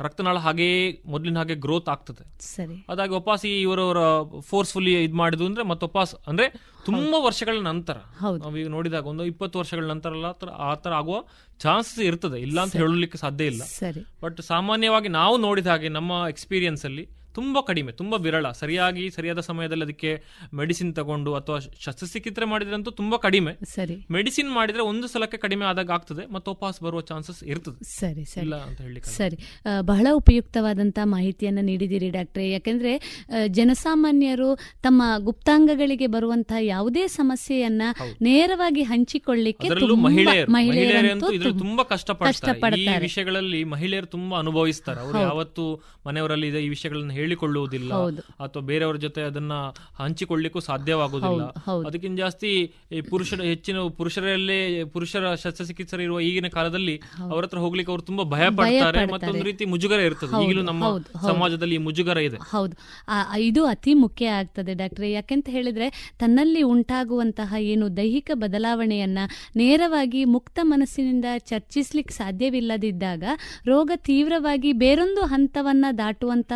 ರಕ್ತನಾಳ ಹಾಗೆ ಮೊದಲಿನ ಹಾಗೆ ಗ್ರೋತ್ ಆಗ್ತದೆ. ಸರಿ. ಅದಾಗಿ ವಾಪಸ್ ಇವರವರ ಫೋರ್ಸ್ಫುಲ್ಲಿ ಇದು ಮಾಡಿದ್ರು ಅಂದ್ರೆ ಮತ್ತೆ ವಾಪಸ್ ಅಂದ್ರೆ ತುಂಬಾ ವರ್ಷಗಳ ನಂತರ. ನಾವೀಗ ನೋಡಿದಾಗ ಒಂದು ಇಪ್ಪತ್ತು ವರ್ಷಗಳ ನಂತರ ಆ ತರ ಆಗುವ ಚಾನ್ಸಸ್ ಇರ್ತದೆ. ಇಲ್ಲ ಅಂತ ಹೇಳಲಿಕ್ಕೆ ಸಾಧ್ಯ ಇಲ್ಲ. ಸರಿ. ಬಟ್ ಸಾಮಾನ್ಯವಾಗಿ ನಾವು ನೋಡಿದ ಹಾಗೆ ನಮ್ಮ ಎಕ್ಸ್ಪೀರಿಯನ್ಸ್ ಅಲ್ಲಿ ತುಂಬಾ ಕಡಿಮೆ ತುಂಬಾ ವಿರಳ ಸರಿಯಾಗಿ ಸರಿಯಾದ ಸಮಯದಲ್ಲಿ ಅದಕ್ಕೆ ಮೆಡಿಸಿನ್ ತಗೊಂಡು ಅಥವಾ ಶಸ್ತ್ರಚಿಕಿತ್ಸೆ ಮಾಡಿದ್ರಂತೂ ತುಂಬಾ ಕಡಿಮೆ. ಸರಿ. ಮೆಡಿಸಿನ್ ಮಾಡಿದ್ರೆ ಒಂದು ಸಲಕ್ಕೆ ಕಡಿಮೆ ಆದಾಗ ಆಗ್ತದೆ ಮತ್ತೆ ವಾಪಸ್ ಬರುವ ಚಾನ್ಸಸ್ ಇರ್ತದೆ. ಸರಿ ಸರಿ. ಅಂತ ಹೇಳಿ ಸರಿ. ಬಹಳ ಉಪಯುಕ್ತವಾದಂತಹ ಮಾಹಿತಿಯನ್ನು ನೀಡಿದಿರಿ ಡಾಕ್ಟ್ರೆ. ಯಾಕೆಂದ್ರೆ ಜನಸಾಮಾನ್ಯರು ತಮ್ಮ ಗುಪ್ತಾಂಗಗಳಿಗೆ ಬರುವಂತಹ ಯಾವುದೇ ಸಮಸ್ಯೆಯನ್ನ ನೇರವಾಗಿ ಹಂಚಿಕೊಳ್ಳಿಕ್ಕೆ ಮಹಿಳೆಯರು ತುಂಬಾ ಕಷ್ಟಪಡ್ತಾರೆ. ಈ ವಿಷಯಗಳಲ್ಲಿ ಮಹಿಳೆಯರು ತುಂಬಾ ಅನುಭವಿಸ್ತಾರೆ. ಅವರು ಯಾವತ್ತು ಮನೆಯವರಲ್ಲಿ ಈ ವಿಷಯಗಳನ್ನು ಹೇಳಿಕೊಳ್ಳುವುದಿಲ್ಲ. ಅಥವಾ ಬೇರೆಯವರ ಜೊತೆ ಅದನ್ನ ಹಂಚಿಕೊಳ್ಳಿಕ್ಕೂ ಸಾಧ್ಯವಾಗುವುದಿಲ್ಲ. ಅದಕ್ಕಿಂತ ಜಾಸ್ತಿ ಪುರುಷರ ಹೆಚ್ಚಿನ ಪುರುಷರಲ್ಲೇ ಪುರುಷರ ಶಸ್ತ್ರಚಿಕಿತ್ಸರು ಇರುವ ಈಗಿನ ಕಾಲದಲ್ಲಿ ಅವ್ರ ಹತ್ರ ಹೋಗ್ಲಿಕ್ಕೆ ಅವರು ತುಂಬಾ ಭಯ ಪಡ್ತಾರೆ. ಮತ್ತೊಂದು ರೀತಿ ಮುಜುಗರ ಇರ್ತದೆ ಈಗಲೂ ನಮ್ಮ. ಸಮಾಜದಲ್ಲಿ ಈ ಮುಜುಗರ ಇದೆ ಹೌದು ಇದು ಅತಿ ಮುಖ್ಯ ಆಗ್ತದೆ ಡಾಕ್ಟ್ರೆ ಯಾಕೆಂತ ಹೇಳಿದ್ರೆ ತನ್ನಲ್ಲಿ ಉಂಟಾಗುವಂತಹ ಏನು ದೈಹಿಕ ಬದಲಾವಣೆಯನ್ನ ನೇರವಾಗಿ ಮುಕ್ತ ಮನಸ್ಸಿನಿಂದ ಚರ್ಚಿಸ್ಲಿಕ್ಕೆ ಸಾಧ್ಯವಿಲ್ಲದಿದ್ದಾಗ ರೋಗ ತೀವ್ರವಾಗಿ ಬೇರೊಂದು ಹಂತವನ್ನ ದಾಟುವಂತ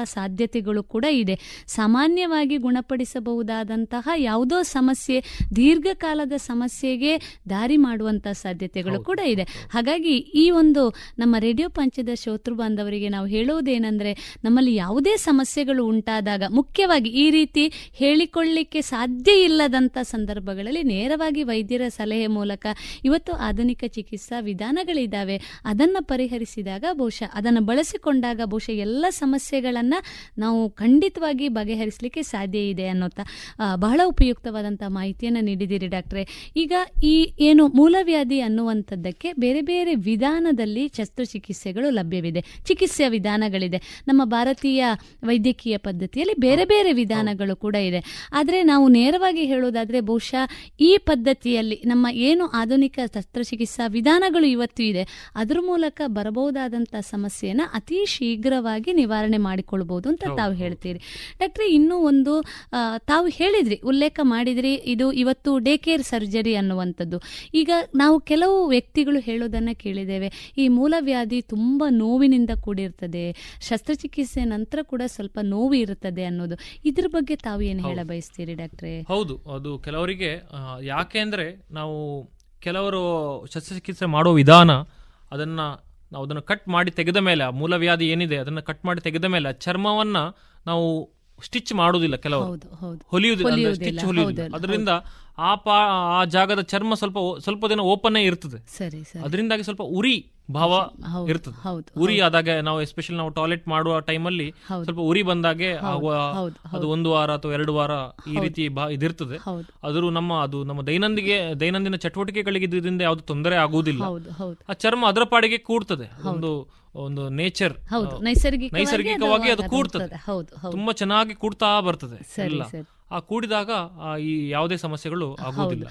ಸಾಧ್ಯತೆಗಳು ಕೂಡ ಇದೆ. ಸಾಮಾನ್ಯವಾಗಿ ಗುಣಪಡಿಸಬಹುದಾದಂತಹ ಯಾವುದೋ ಸಮಸ್ಯೆ ದೀರ್ಘಕಾಲದ ಸಮಸ್ಯೆಗೆ ದಾರಿ ಮಾಡುವಂತ ಸಾಧ್ಯತೆಗಳು ಕೂಡ ಇದೆ. ಹಾಗಾಗಿ ಈ ಒಂದು ನಮ್ಮ ರೇಡಿಯೋ ಪಂಚದ ಶ್ರೋತೃ ಬಾಂಧವರಿಗೆ ನಾವು ಹೇಳುವುದೇನೆಂದ್ರೆ ನಮ್ಮಲ್ಲಿ ಯಾವುದೇ ಸಮಸ್ಯೆಗಳು ಉಂಟಾದಾಗ ಮುಖ್ಯವಾಗಿ ಈ ರೀತಿ ಹೇಳಿಕೊಳ್ಳಿಕ್ಕೆ ಸಾಧ್ಯ ಇಲ್ಲದಂತ ಸಂದರ್ಭಗಳಲ್ಲಿ ನೇರವಾಗಿ ವೈದ್ಯರ ಸಲಹೆ ಮೂಲಕ ಇವತ್ತು ಆಧುನಿಕ ಚಿಕಿತ್ಸಾ ವಿಧಾನಗಳಿದ್ದಾವೆ ಅದನ್ನ ಪರಿಹರಿಸಿದಾಗ ಬಹುಶಃ ಅದನ್ನು ಬಳಸಿಕೊಂಡಾಗ ಬಹುಶಃ ಎಲ್ಲ ಸಮಸ್ಯೆಗಳನ್ನು ನಾವು ಖಂಡಿತವಾಗಿ ಬಗೆಹರಿಸಲಿಕ್ಕೆ ಸಾಧ್ಯ ಇದೆ ಅನ್ನೋತ್ತ ಬಹಳ ಉಪಯುಕ್ತವಾದಂಥ ಮಾಹಿತಿಯನ್ನು ನೀಡಿದ್ದೀರಿ ಡಾಕ್ಟ್ರೆ. ಈಗ ಈ ಏನು ಮೂಲವ್ಯಾಧಿ ಅನ್ನುವಂಥದ್ದಕ್ಕೆ ಬೇರೆ ಬೇರೆ ವಿಧಾನದಲ್ಲಿ ಶಸ್ತ್ರಚಿಕಿತ್ಸೆಗಳು ಲಭ್ಯವಿದೆ. ಚಿಕಿತ್ಸೆಯ ವಿಧಾನಗಳಿದೆ. ನಮ್ಮ ಭಾರತೀಯ ವೈದ್ಯಕೀಯ ಪದ್ಧತಿಯಲ್ಲಿ ಬೇರೆ ಬೇರೆ ವಿಧಾನಗಳು ಕೂಡ ಇದೆ. ಆದರೆ ನಾವು ನೇರವಾಗಿ ಹೇಳೋದಾದರೆ ಬಹುಶಃ ಈ ಪದ್ಧತಿಯಲ್ಲಿ ನಮ್ಮ ಏನು ಆಧುನಿಕ ಶಸ್ತ್ರಚಿಕಿತ್ಸಾ ವಿಧಾನಗಳು ಇವತ್ತು ಇದೆ ಅದ್ರ ಮೂಲಕ ಬರಬಹುದಾದಂಥ ಸಮಸ್ಯೆಯನ್ನು ಅತಿ ಶೀಘ್ರವಾಗಿ ನಿವಾರಣೆ ಮಾಡಿಕೊಳ್ಬಹುದು ಅಂತ ತಾವು ಹೇಳ್ತೀರಿ. ಡಾಕ್ಟ್ರೆ ಇನ್ನೂ ಒಂದು ತಾವು ಹೇಳಿದ್ರಿ ಉಲ್ಲೇಖ ಮಾಡಿದ್ರಿ ಇದು ಇವತ್ತು ಡೇ ಕೇರ್ ಸರ್ಜರಿ ಅನ್ನುವಂಥದ್ದು. ಈಗ ನಾವು ಕೆಲವು ವ್ಯಕ್ತಿಗಳು ಹೇಳೋದನ್ನ ಕೇಳಿದ್ದೇವೆ. ಈ ಮೂಲವ್ಯಾಧಿ ತುಂಬಾ ನೋವಿನಿಂದ ಕೂಡಿರ್ತದೆ. ಶಸ್ತ್ರಚಿಕಿತ್ಸೆ ನಂತರ ಕೂಡ ಸ್ವಲ್ಪ ನೋವು ಇರುತ್ತದೆ ಅನ್ನೋದು. ಇದ್ರ ಬಗ್ಗೆ ತಾವು ಏನು ಹೇಳ ಬಯಸ್ತೀರಿ ಡಾಕ್ಟ್ರೆ? ಹೌದು ಅದು ಕೆಲವರಿಗೆ ಆ, ಯಾಕೆ ಅಂದ್ರೆ ನಾವು ಕೆಲವರು ಶಸ್ತ್ರಚಿಕಿತ್ಸೆ ಮಾಡೋ ವಿಧಾನ ಅದನ್ನ ನಾವು ಅದನ್ನು ಕಟ್ ಮಾಡಿ ತೆಗೆದ ಮೇಲೆ ಆ ಮೂಲವ್ಯಾಧಿ ಏನಿದೆ ಅದನ್ನು ಕಟ್ ಮಾಡಿ ತೆಗೆದ ಮೇಲೆ ಆ ಚರ್ಮವನ್ನ ನಾವು ಸ್ಟಿಚ್ ಮಾಡುವುದಿಲ್ಲ ಕೆಲವರು. ಹೊಲಿಯುವುದಿಲ್ಲ ಸ್ಟಿಚ್ ಹೊಲಿಯುವುದಿಲ್ಲ. ಅದರಿಂದ ಆ ಪಾ ಆ ಜಾಗದ ಚರ್ಮ ಸ್ವಲ್ಪ ಸ್ವಲ್ಪ ದಿನ ಓಪನ್ ಇರ್ತದೆ. ಸರಿ ಅದರಿಂದಾಗಿ ಸ್ವಲ್ಪ ಉರಿ ಭಾವ ಇರ್ತದೆ. ಉರಿ ಆದಾಗ ನಾವು ಎಸ್ಪೆಷಲ್ ನಾವು ಟಾಯ್ಲೆಟ್ ಮಾಡುವ ಟೈಮಲ್ಲಿ. ಸ್ವಲ್ಪ ಉರಿ ಬಂದಾಗೆ ಅದು ಒಂದು ವಾರ ಅಥವಾ ಎರಡು ವಾರ ಈ ರೀತಿ ಇದಿರ್ತದೆ. ಆದರೂ ಅದ್ರ ನಮ್ಮ ಅದು ನಮ್ಮ ದೈನಂದಿಗೆ ದೈನಂದಿನ ಚಟುವಟಿಕೆಗಳಿಗೆ ಇದರಿಂದ ಯಾವ್ದು ತೊಂದರೆ ಆಗುವುದಿಲ್ಲ. ಆ ಚರ್ಮ ಅದರ ಪಾಡಿಗೆ ಕೂಡ್ತದೆ. ಒಂದು ಒಂದು ನೇಚರ್ ನೈಸರ್ಗಿಕವಾಗಿ ಅದು ಕೂಡ್ತದೆ. ತುಂಬಾ ಚೆನ್ನಾಗಿ ಕೂಡ್ತಾ ಬರ್ತದೆ ಸರಿ. ಆ ಕೂಡಿದಾಗ ಆ ಈ ಯಾವುದೇ ಸಮಸ್ಯೆಗಳು ಆಗುವುದಿಲ್ಲ.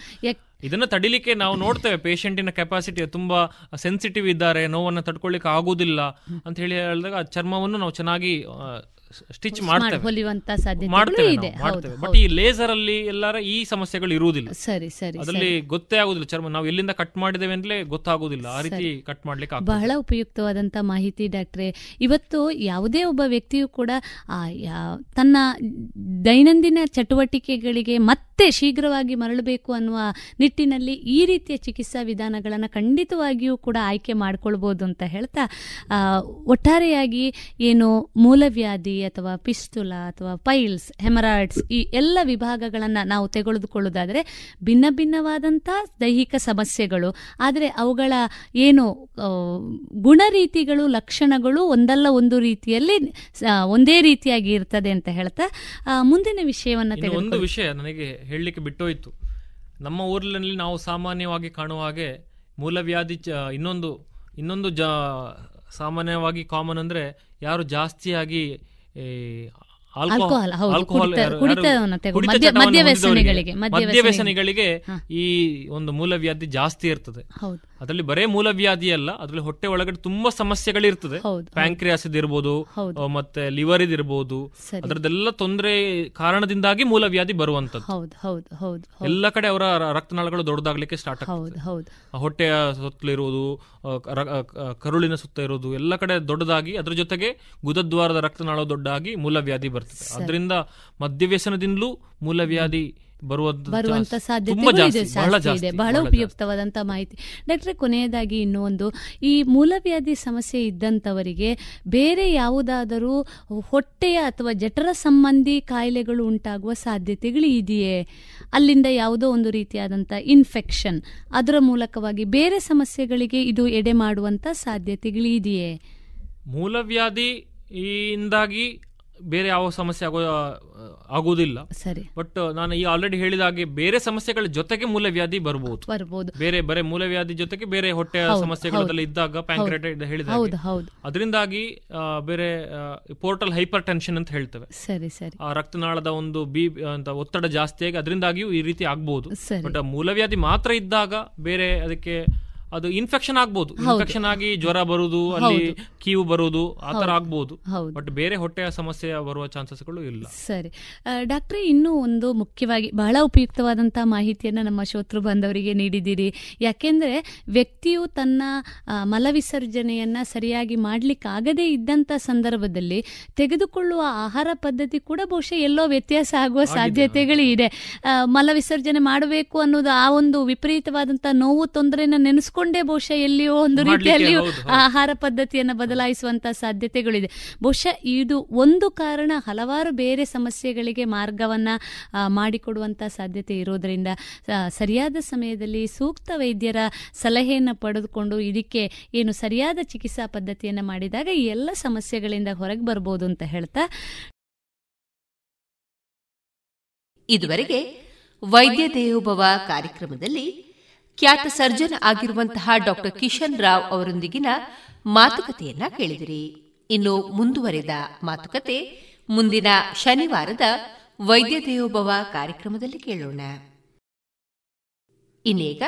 ಇದನ್ನ ತಡಿಲಿಕ್ಕೆ ನಾವು ನೋಡ್ತೇವೆ. ಪೇಷಂಟಿನ ಕೆಪಾಸಿಟಿ ತುಂಬಾ ಸೆನ್ಸಿಟಿವ್ ಇದ್ದಾರೆ ನೋವನ್ನು ತಡ್ಕೊಳ್ಳಿಕ್ಕೆ ಆಗುದಿಲ್ಲ ಅಂತ ಹೇಳಿ ಹೇಳಿದಾಗ ಚರ್ಮವನ್ನು ನಾವು ಚೆನ್ನಾಗಿ ಸ್ಟಿಚ್ ಮಾಡಿ ಮಾಡ್ತೇವೆ. ಇದೆ. ಬಟ್ ಈ ಲೇಸರ್ ಅಲ್ಲಿ ಎಲ್ಲರ ಈ ಸಮಸ್ಯೆಗಳು ಇರುವುದಿಲ್ಲ. ಸರಿ ಸರಿ ಅದರಲ್ಲಿ ಗೊತ್ತೇ ಆಗುದಿಲ್ಲ. ಚರ್ಮ ನಾವು ಎಲ್ಲಿಂದ ಕಟ್ ಮಾಡಿದ್ದೇವೆ ಅಂತಲೇ ಗೊತ್ತಾಗುದಿಲ್ಲ. ಆ ರೀತಿ ಕಟ್ ಮಾಡ್ಲಿಕ್ಕೆ ಬಹಳ ಉಪಯುಕ್ತವಾದಂತ ಮಾಹಿತಿ ಡಾಕ್ಟ್ರೆ. ಇವತ್ತು ಯಾವುದೇ ಒಬ್ಬ ವ್ಯಕ್ತಿಯು ಕೂಡ ತನ್ನ ದೈನಂದಿನ ಚಟುವಟಿಕೆಗಳಿಗೆ ಮತ್ತೆ ಶೀಘ್ರವಾಗಿ ಮರಳಬೇಕು ಅನ್ನುವ ನಿಟ್ಟಿನಲ್ಲಿ ಈ ರೀತಿಯ ಚಿಕಿತ್ಸಾ ವಿಧಾನಗಳನ್ನು ಖಂಡಿತವಾಗಿಯೂ ಕೂಡ ಆಯ್ಕೆ ಮಾಡಿಕೊಳ್ಬೋದು ಅಂತ ಹೇಳ್ತಾ ಒಟ್ಟಾರೆಯಾಗಿ ಏನು ಮೂಲವ್ಯಾಧಿ ಅಥವಾ ಪಿಸ್ತುಲ ಅಥವಾ ಪೈಲ್ಸ್ ಹೆಮರಾಯ್ಡ್ಸ್ ಈ ಎಲ್ಲ ವಿಭಾಗಗಳನ್ನು ನಾವು ತೆಗೆದುಕೊಳ್ಳೋದಾದರೆ ಭಿನ್ನ ಭಿನ್ನವಾದಂಥ ದೈಹಿಕ ಸಮಸ್ಯೆಗಳು ಆದರೆ ಅವುಗಳ ಏನು ಗುಣರೀತಿಗಳು ಲಕ್ಷಣಗಳು ಒಂದಲ್ಲ ಒಂದು ರೀತಿಯಲ್ಲಿ ಒಂದೇ ರೀತಿಯಾಗಿ ಇರ್ತದೆ ಅಂತ ಹೇಳ್ತಾ ಮುಂದಿನ ವಿಷಯವನ್ನ ಒಂದು ವಿಷಯ ನನಗೆ ಹೇಳಲಿಕ್ಕೆ ಬಿಟ್ಟೋಯಿತು. ನಮ್ಮ ಊರಿನಲ್ಲಿ ನಾವು ಸಾಮಾನ್ಯವಾಗಿ ಕಾಣುವ ಹಾಗೆ ಮೂಲವ್ಯಾಧಿ ಚ- ಇನ್ನೊಂದು ಇನ್ನೊಂದು ಜಾ, ಸಾಮಾನ್ಯವಾಗಿ ಕಾಮನ್ ಅಂದರೆ ಯಾರು ಜಾಸ್ತಿಯಾಗಿ ಆಲ್ಕೋಹಾಲ್ ಮದ್ಯವ್ಯಸನಿಗಳಿಗೆ ಈ ಒಂದು ಮೂಲವ್ಯಾಧಿ ಜಾಸ್ತಿ ಇರ್ತದೆ. ಅದರಲ್ಲಿ ಬರೇ ಮೂಲವ್ಯಾಧಿ ಅಲ್ಲ ಅದರಲ್ಲಿ ಹೊಟ್ಟೆ ಒಳಗಡೆ ತುಂಬಾ ಸಮಸ್ಯೆಗಳಿರ್ತದೆ ಪ್ಯಾಂಕ್ರಿಯಾಸ್ ಇರ್ಬೋದು ಮತ್ತೆ ಲಿವರ್ ಇದಿರ್ಬೋದು. ಅದರದೆಲ್ಲ ತೊಂದರೆ ಕಾರಣದಿಂದಾಗಿ ಮೂಲವ್ಯಾಧಿ ಬರುವಂತದ್ದು ಎಲ್ಲ ಕಡೆ ಅವರ ರಕ್ತನಾಳಗಳು ದೊಡ್ಡದಾಗ್ಲಿಕ್ಕೆ ಸ್ಟಾರ್ಟ್ ಆಗ್ತದೆ. ಹೊಟ್ಟೆಯ ಸುತ್ತಲಿರುವುದು ಕರುಳಿನ ಸುತ್ತ ಇರುವುದು ಎಲ್ಲ ಕಡೆ ದೊಡ್ಡದಾಗಿ ಅದ್ರ ಜೊತೆಗೆ ಗುದದ್ವಾರದ ರಕ್ತನಾಳ ದೊಡ್ಡಾಗಿ ಮೂಲವ್ಯಾಧಿ ಬರ್ತದೆ. ಅದರಿಂದ ಮದ್ಯವ್ಯಸನದಿಂದಲೂ ಮೂಲವ್ಯಾಧಿ ಬರುವಂತ ಸಾಧ್ಯತೆ ಬಹಳ ಜಾಸ್ತಿ ಇದೆ ಜಾಸ್ತಿ ಬಹಳ ಬಹಳ ಜಾಸ್ತಿ. ಉಪಯುಕ್ತವಾದಂತ ಮಾಹಿತಿ. ಡಾಕ್ಟ್ರೆ ಕೊನೆಯದಾಗಿ ಇನ್ನೂ ಒಂದು. ಈ ಮೂಲವ್ಯಾಧಿ ಸಮಸ್ಯೆ ಇದ್ದಂತವರಿಗೆ ಬೇರೆ ಯಾವುದಾದರೂ ಹೊಟ್ಟೆಯ ಅಥವಾ ಜಠರ ಸಂಬಂಧಿ ಕಾಯಿಲೆಗಳು ಉಂಟಾಗುವ ಸಾಧ್ಯತೆಗಳು ಇದೆಯೇ? ಅಲ್ಲಿಂದ ಯಾವುದೋ ಒಂದು ರೀತಿಯಾದಂಥ ಇನ್ಫೆಕ್ಷನ್ ಅದರ ಮೂಲಕವಾಗಿ ಬೇರೆ ಸಮಸ್ಯೆಗಳಿಗೆ ಇದು ಎಡೆ ಮಾಡುವಂತ ಸಾಧ್ಯತೆಗಳು ಇದೆಯೇ? ಮೂಲವ್ಯಾಧಿ ಇಂದಾಗಿ ಬೇರೆ ಯಾವ ಸಮಸ್ಯೆ ಆಗೋ ಆಗುವುದಿಲ್ಲ. ಸರಿ. ಬಟ್ ನಾನು ಈ ಆಲ್ರೆಡಿ ಹೇಳಿದ ಹಾಗೆ ಬೇರೆ ಸಮಸ್ಯೆಗಳ ಜೊತೆಗೆ ಮೂಲವ್ಯಾಧಿ ಬರಬಹುದು ಬರಬಹುದು ಬೇರೆ ಬರೇ ಮೂಲವ್ಯಾಧಿ ಜೊತೆಗೆ ಬೇರೆ ಹೊಟ್ಟೆ ಸಮಸ್ಯೆಗಳಲ್ಲಿ. ಇದ್ದಾಗ ಪ್ಯಾಂಕ್ರೆಟೈಡ್ ಹೇಳಿದ. ಅದರಿಂದಾಗಿ ಬೇರೆ ಪೋರ್ಟಲ್ ಹೈಪರ್ ಟೆನ್ಷನ್ ಅಂತ ಹೇಳ್ತೇವೆ. ಸರಿ ಸರಿ. ಆ ರಕ್ತನಾಳದ ಒಂದು ಬಿ ಅಂತ ಒತ್ತಡ ಜಾಸ್ತಿಯಾಗಿ ಅದರಿಂದಾಗಿಯೂ ಈ ರೀತಿ ಆಗ್ಬಹುದು ಬಟ್ ಮೂಲವ್ಯಾಧಿ ಮಾತ್ರ ಇದ್ದಾಗ ಬೇರೆ ಅದಕ್ಕೆ ಅದು ಇನ್ಫೆಕ್ಷನ್ ಆಗ್ಬೋದು. ಇನ್ಫೆಕ್ಷನ್ ಆಗಿ ಜ್ವರ ಬರುವುದು ಅಲ್ಲಿ ಕೀವು ಬರುವುದು ಆತರ. ಆಗ್ಬಹುದು ಬಟ್ ಬೇರೆ ಹೊಟ್ಟೆಯ ಸಮಸ್ಯೆ ಬರುವ ಚಾನ್ಸಸ್ಗಳು ಇಲ್ಲ. ಸರಿ. ಡಾಕ್ಟ್ರೆ ಇನ್ನೂ ಒಂದು ಮುಖ್ಯವಾಗಿ ಬಹಳ ಉಪಯುಕ್ತವಾದಂತಹ ಮಾಹಿತಿಯನ್ನ ನಮ್ಮ ಶೋತೃ ಬಂದವರಿಗೆ ನೀಡಿದ್ದೀರಿ. ಯಾಕೆಂದ್ರೆ ವ್ಯಕ್ತಿಯು ತನ್ನ ಮಲವಿಸರ್ಜನೆಯನ್ನ ಸರಿಯಾಗಿ ಮಾಡ್ಲಿಕ್ಕಾಗದೇ ಇದ್ದಂತ ಸಂದರ್ಭದಲ್ಲಿ ತೆಗೆದುಕೊಳ್ಳುವ ಆಹಾರ ಪದ್ಧತಿ ಕೂಡ ಬಹುಶಃ ಎಲ್ಲೋ ವ್ಯತ್ಯಾಸ ಆಗುವ ಸಾಧ್ಯತೆಗಳು ಇದೆ. ಮಲವಿಸರ್ಜನೆ ಮಾಡಬೇಕು ಅನ್ನೋದು ಆ ಒಂದು ವಿಪರೀತವಾದಂತಹ ನೋವು ತೊಂದರೆನ ನೆನೆಸ್ಕೊಂಡೇ ಬಹುಶಃ ಎಲ್ಲಿಯೋ ಒಂದು ರೀತಿಯಲ್ಲಿಯೂ. ಆಹಾರ ಪದ್ಧತಿಯನ್ನು ಬದಲಾಯಿಸುವಂತ ಸಾಧ್ಯತೆಗಳಿದೆ ಬಹುಶಃ ಇದು ಒಂದು ಕಾರಣ ಹಲವಾರು ಬೇರೆ ಸಮಸ್ಯೆಗಳಿಗೆ ಮಾರ್ಗವನ್ನ ಮಾಡಿಕೊಡುವಂತ ಸಾಧ್ಯತೆ ಇರೋದ್ರಿಂದ ಸರಿಯಾದ ಸಮಯದಲ್ಲಿ ಸೂಕ್ತ ವೈದ್ಯರ ಸಲಹೆಯನ್ನು ಪಡೆದುಕೊಂಡು ಇದಕ್ಕೆ ಏನು ಸರಿಯಾದ ಚಿಕಿತ್ಸಾ ಪದ್ಧತಿಯನ್ನು ಮಾಡಿದಾಗ ಈ ಎಲ್ಲ ಸಮಸ್ಯೆಗಳಿಂದ ಹೊರಗೆ ಬರ್ಬೋದು ಅಂತ ಹೇಳ್ತಾ ಇದುವರೆಗೆ ವೈದ್ಯ ದೇವೋಭವ ಕಾರ್ಯಕ್ರಮದಲ್ಲಿ ಖ್ಯಾತ ಸರ್ಜನ್ ಆಗಿರುವಂತಹ ಡಾಕ್ಟರ್ ಕಿಶನ್ ರಾವ್ ಅವರೊಂದಿಗಿನ ಮಾತುಕತೆಯನ್ನ ಕೇಳಿದಿರಿ. ಇನ್ನು ಮುಂದುವರೆದ ಮಾತುಕತೆ ಮುಂದಿನ ಶನಿವಾರದ ವೈದ್ಯ ದೇವೋಭವ ಕಾರ್ಯಕ್ರಮದಲ್ಲಿ ಕೇಳೋಣ. ಇನ್ನೀಗ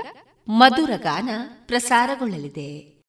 ಮಧುರ ಗಾನ ಪ್ರಸಾರಗೊಳ್ಳಲಿದೆ.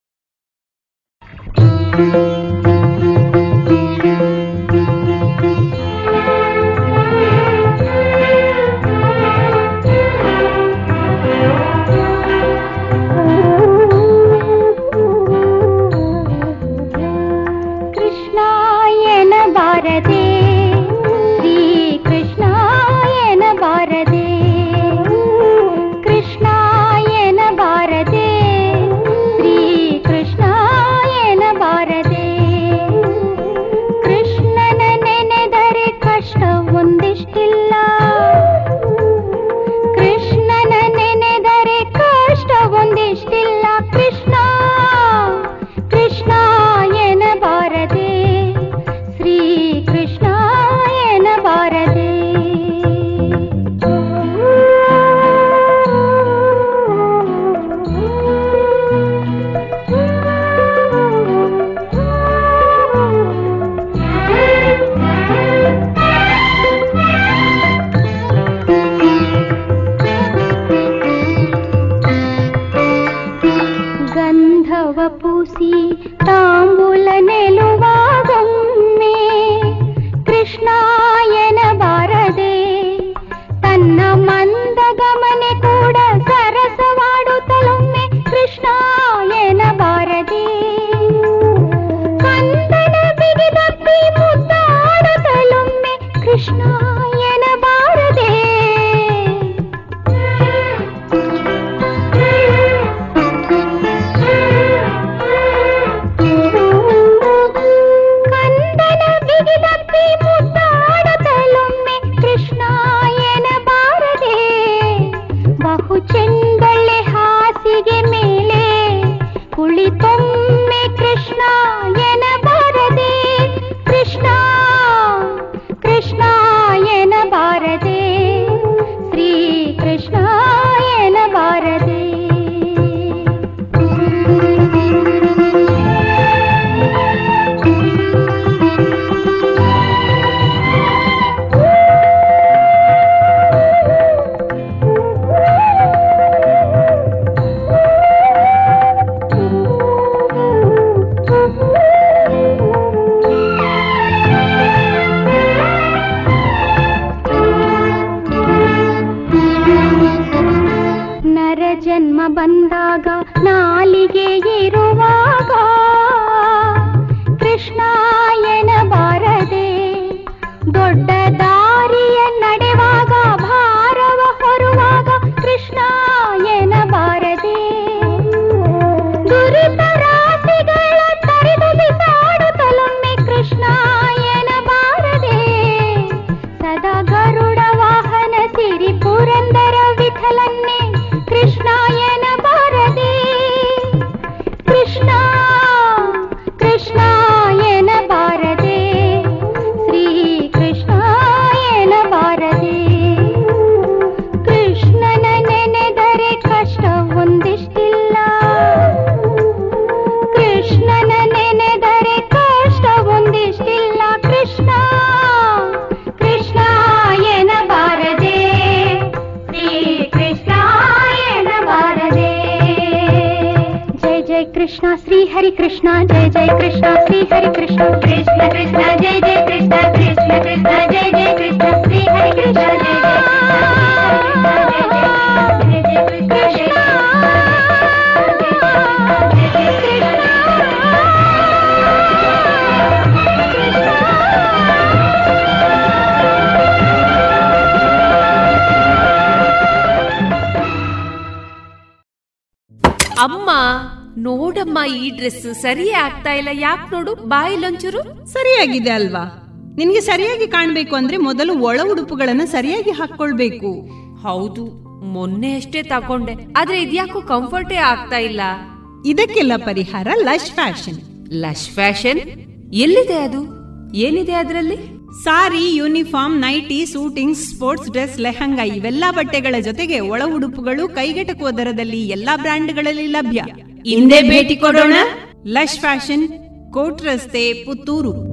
ಡ್ರೆಸ್ ಸರಿಯೇ ಆಗ್ತಾ ಇಲ್ಲ. ಯಾಕೆ ನೋಡು ಬಾಯಿಲೊಂಚೂರು ಸರಿಯಾಗಿದೆ ಅಲ್ವಾ? ನಿನ್ಗೆ ಸರಿಯಾಗಿ ಕಾಣ್ಬೇಕು ಅಂದ್ರೆ ಮೊದಲು ಒಳ ಉಡುಪುಗಳನ್ನ ಸರಿಯಾಗಿ ಹಾಕೊಳ್ಬೇಕು ಹೌದು ಮೊನ್ನೆ ಅಷ್ಟೇ ತಕೊಂಡೆ ಆದ್ರೆ ಇದ್ಯಾಕೂ ಕಂಫರ್ಟೇ ಆಗ್ತಾ ಇಲ್ಲ. ಇದಕ್ಕೆಲ್ಲ ಪರಿಹಾರ ಲಶ್ ಫ್ಯಾಷನ್. Lush fashion? ಎಲ್ಲಿದೆ ಅದು? ಏನಿದೆ ಅದರಲ್ಲಿ? Sari uniform nighty suiting sports dress lehenga ಇವೆಲ್ಲಾ ಬಟ್ಟೆಗಳ ಜೊತೆಗೆ ಒಳ ಉಡುಪುಗಳು ಕೈಗೆಟಕುವ ದರದಲ್ಲಿ ಎಲ್ಲಾ ಬ್ರ್ಯಾಂಡ್ಗಳಲ್ಲಿ ಲಭ್ಯ. ಹಿಂದೆ ಭೇಟಿ ಕೊಡೋಣ ಲಶ್ ಫ್ಯಾಷನ್ ಕೋಟ್ ರಸ್ತೆ ಪುತ್ತೂರು.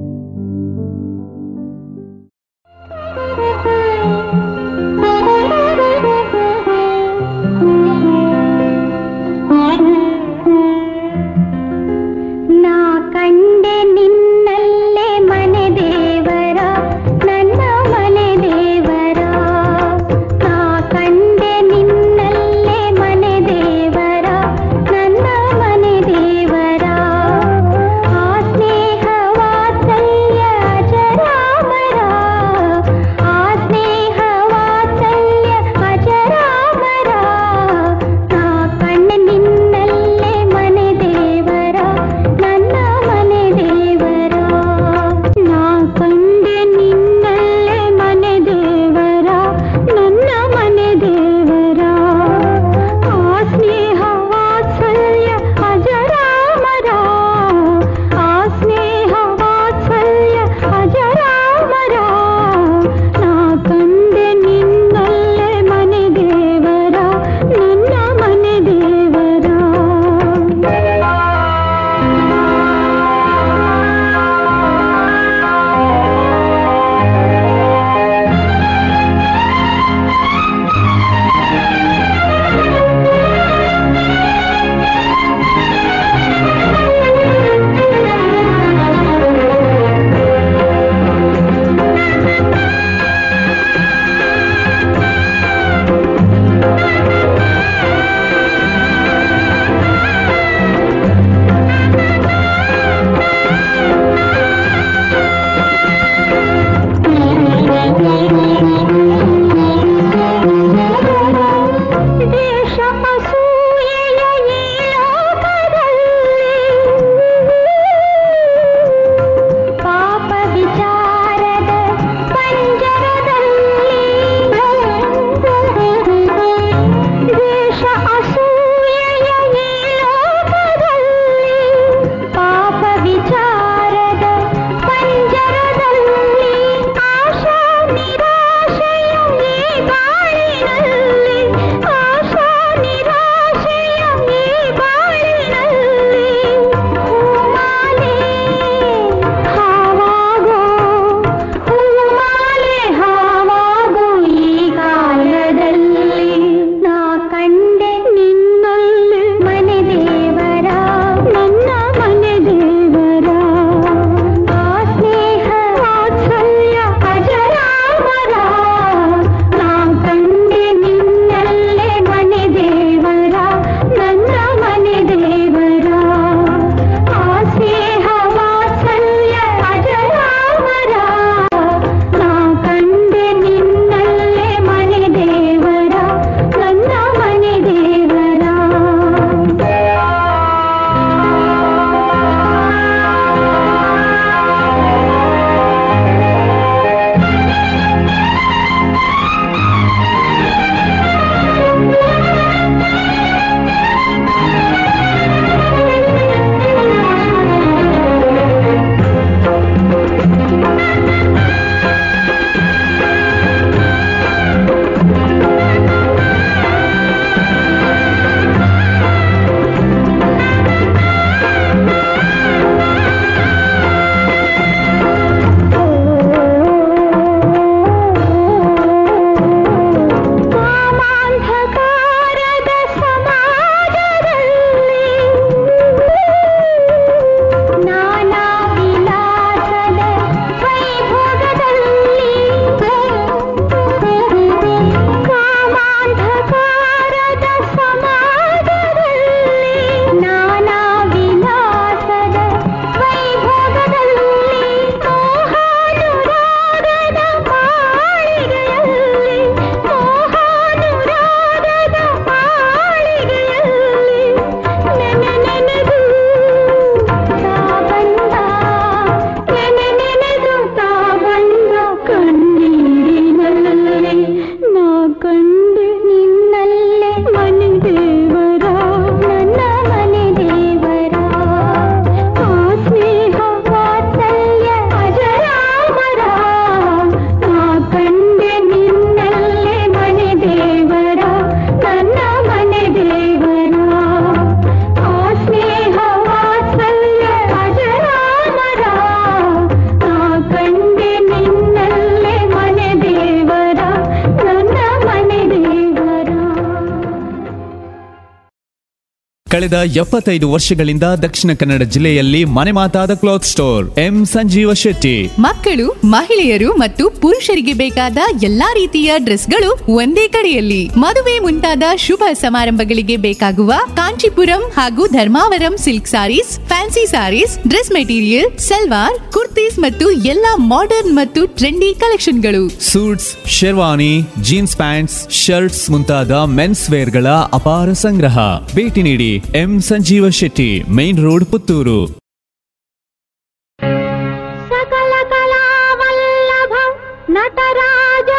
ಕಳೆದ ಎಪ್ಪತ್ತೈದು ವರ್ಷಗಳಿಂದ ದಕ್ಷಿಣ ಕನ್ನಡ ಜಿಲ್ಲೆಯಲ್ಲಿ ಮನೆ ಮಾತಾದ cloth store M Sanjeeva Shetty. ಮಕ್ಕಳು, ಮಹಿಳೆಯರು ಮತ್ತು ಪುರುಷರಿಗೆ ಬೇಕಾದ ಎಲ್ಲಾ ರೀತಿಯ ಡ್ರೆಸ್ಗಳು ಒಂದೇ ಕಡೆಯಲ್ಲಿ. ಮದುವೆ ಮುಂತಾದ ಶುಭ ಸಮಾರಂಭಗಳಿಗೆ ಬೇಕಾಗುವ ಕಾಂಚೀಪುರಂ ಹಾಗೂ Dharmavaram silk sarees fancy sarees dress material salwar ಮತ್ತು ಎಲ್ಲಾ ಮಾಡರ್ನ್ ಮತ್ತು trendy ಕಲೆಕ್ಷನ್ಗಳು suits sherwani jeans pants shirts ಮುಂತಾದ ಮೆನ್ಸ್ ವೇರ್ಗಳ ಅಪಾರ ಸಂಗ್ರಹ. ಭೇಟಿ ನೀಡಿ M Sanjeeva Shetty main road Puttur. Nataraja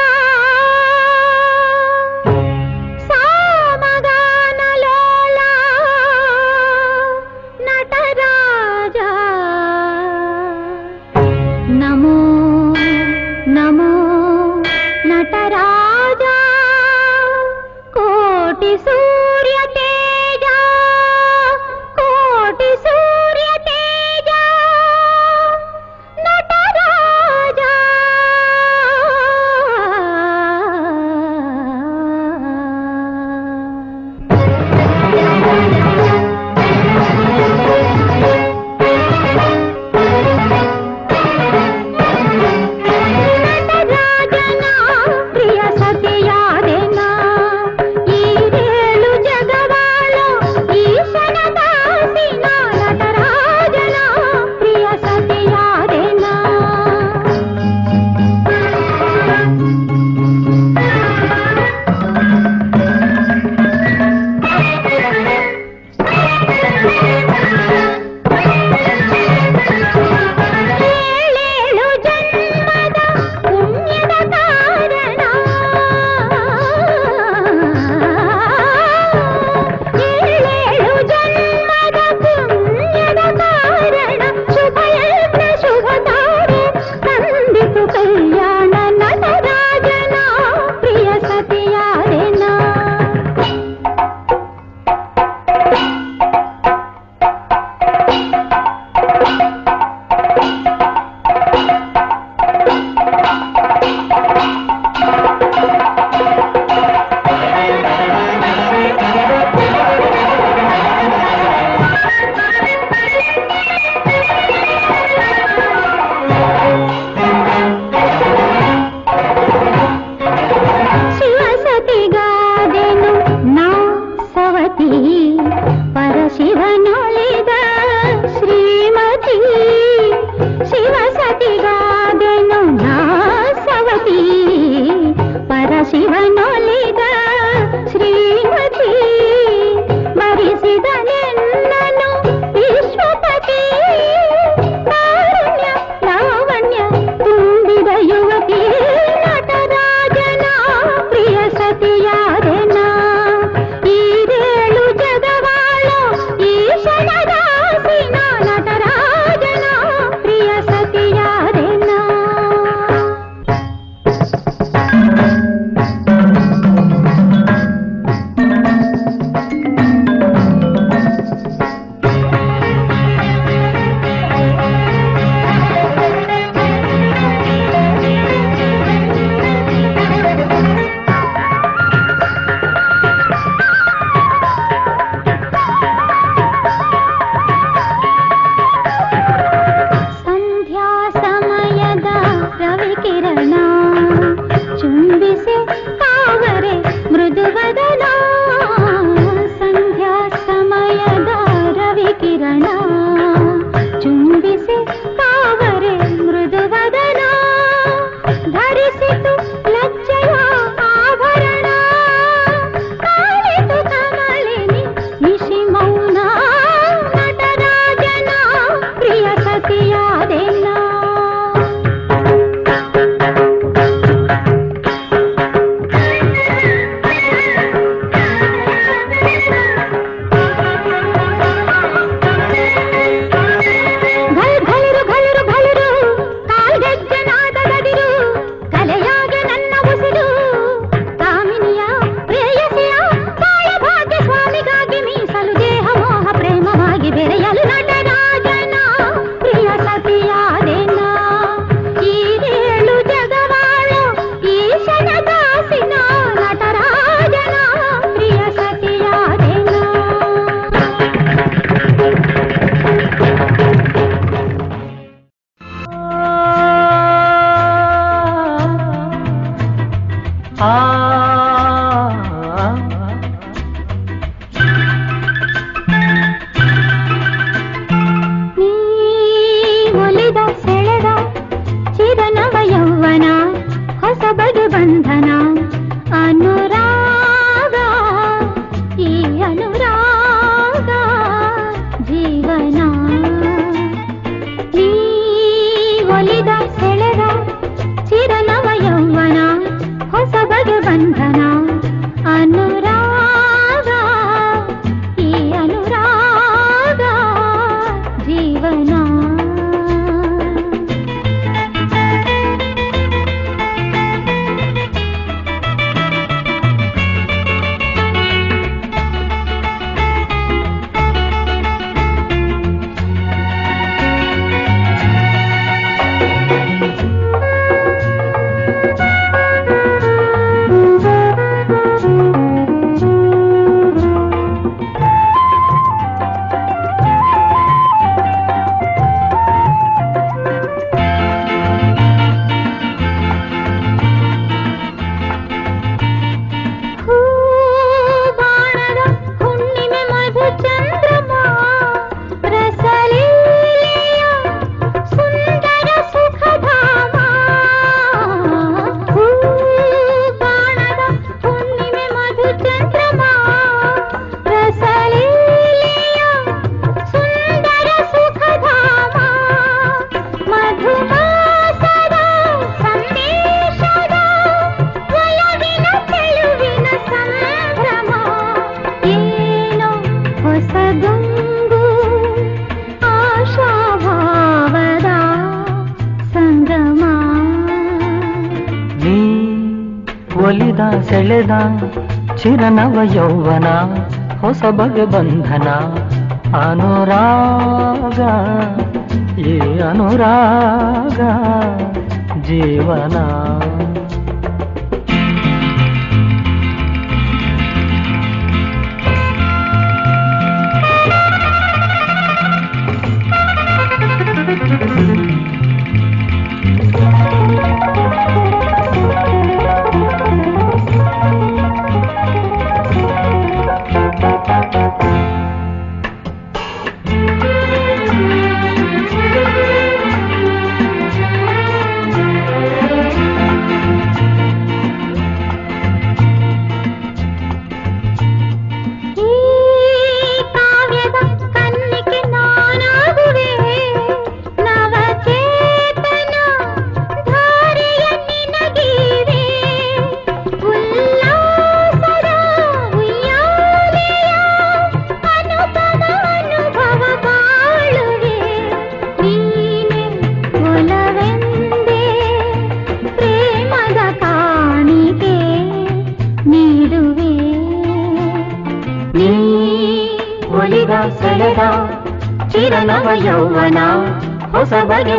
ಹೊಸ ಬಗೆ ಬಂಧನ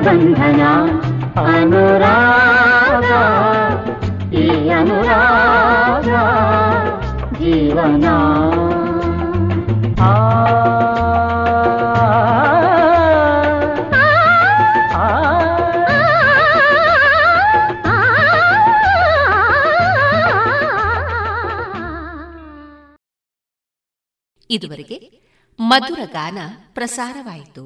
ಬಂಧನ ಅನುರಾಗ ಈ ಅನುರಾಗ ಜೀವನ ಆ ಇದುವರೆಗೆ ಮಧುರ ಗಾನ ಪ್ರಸಾರವಾಯಿತು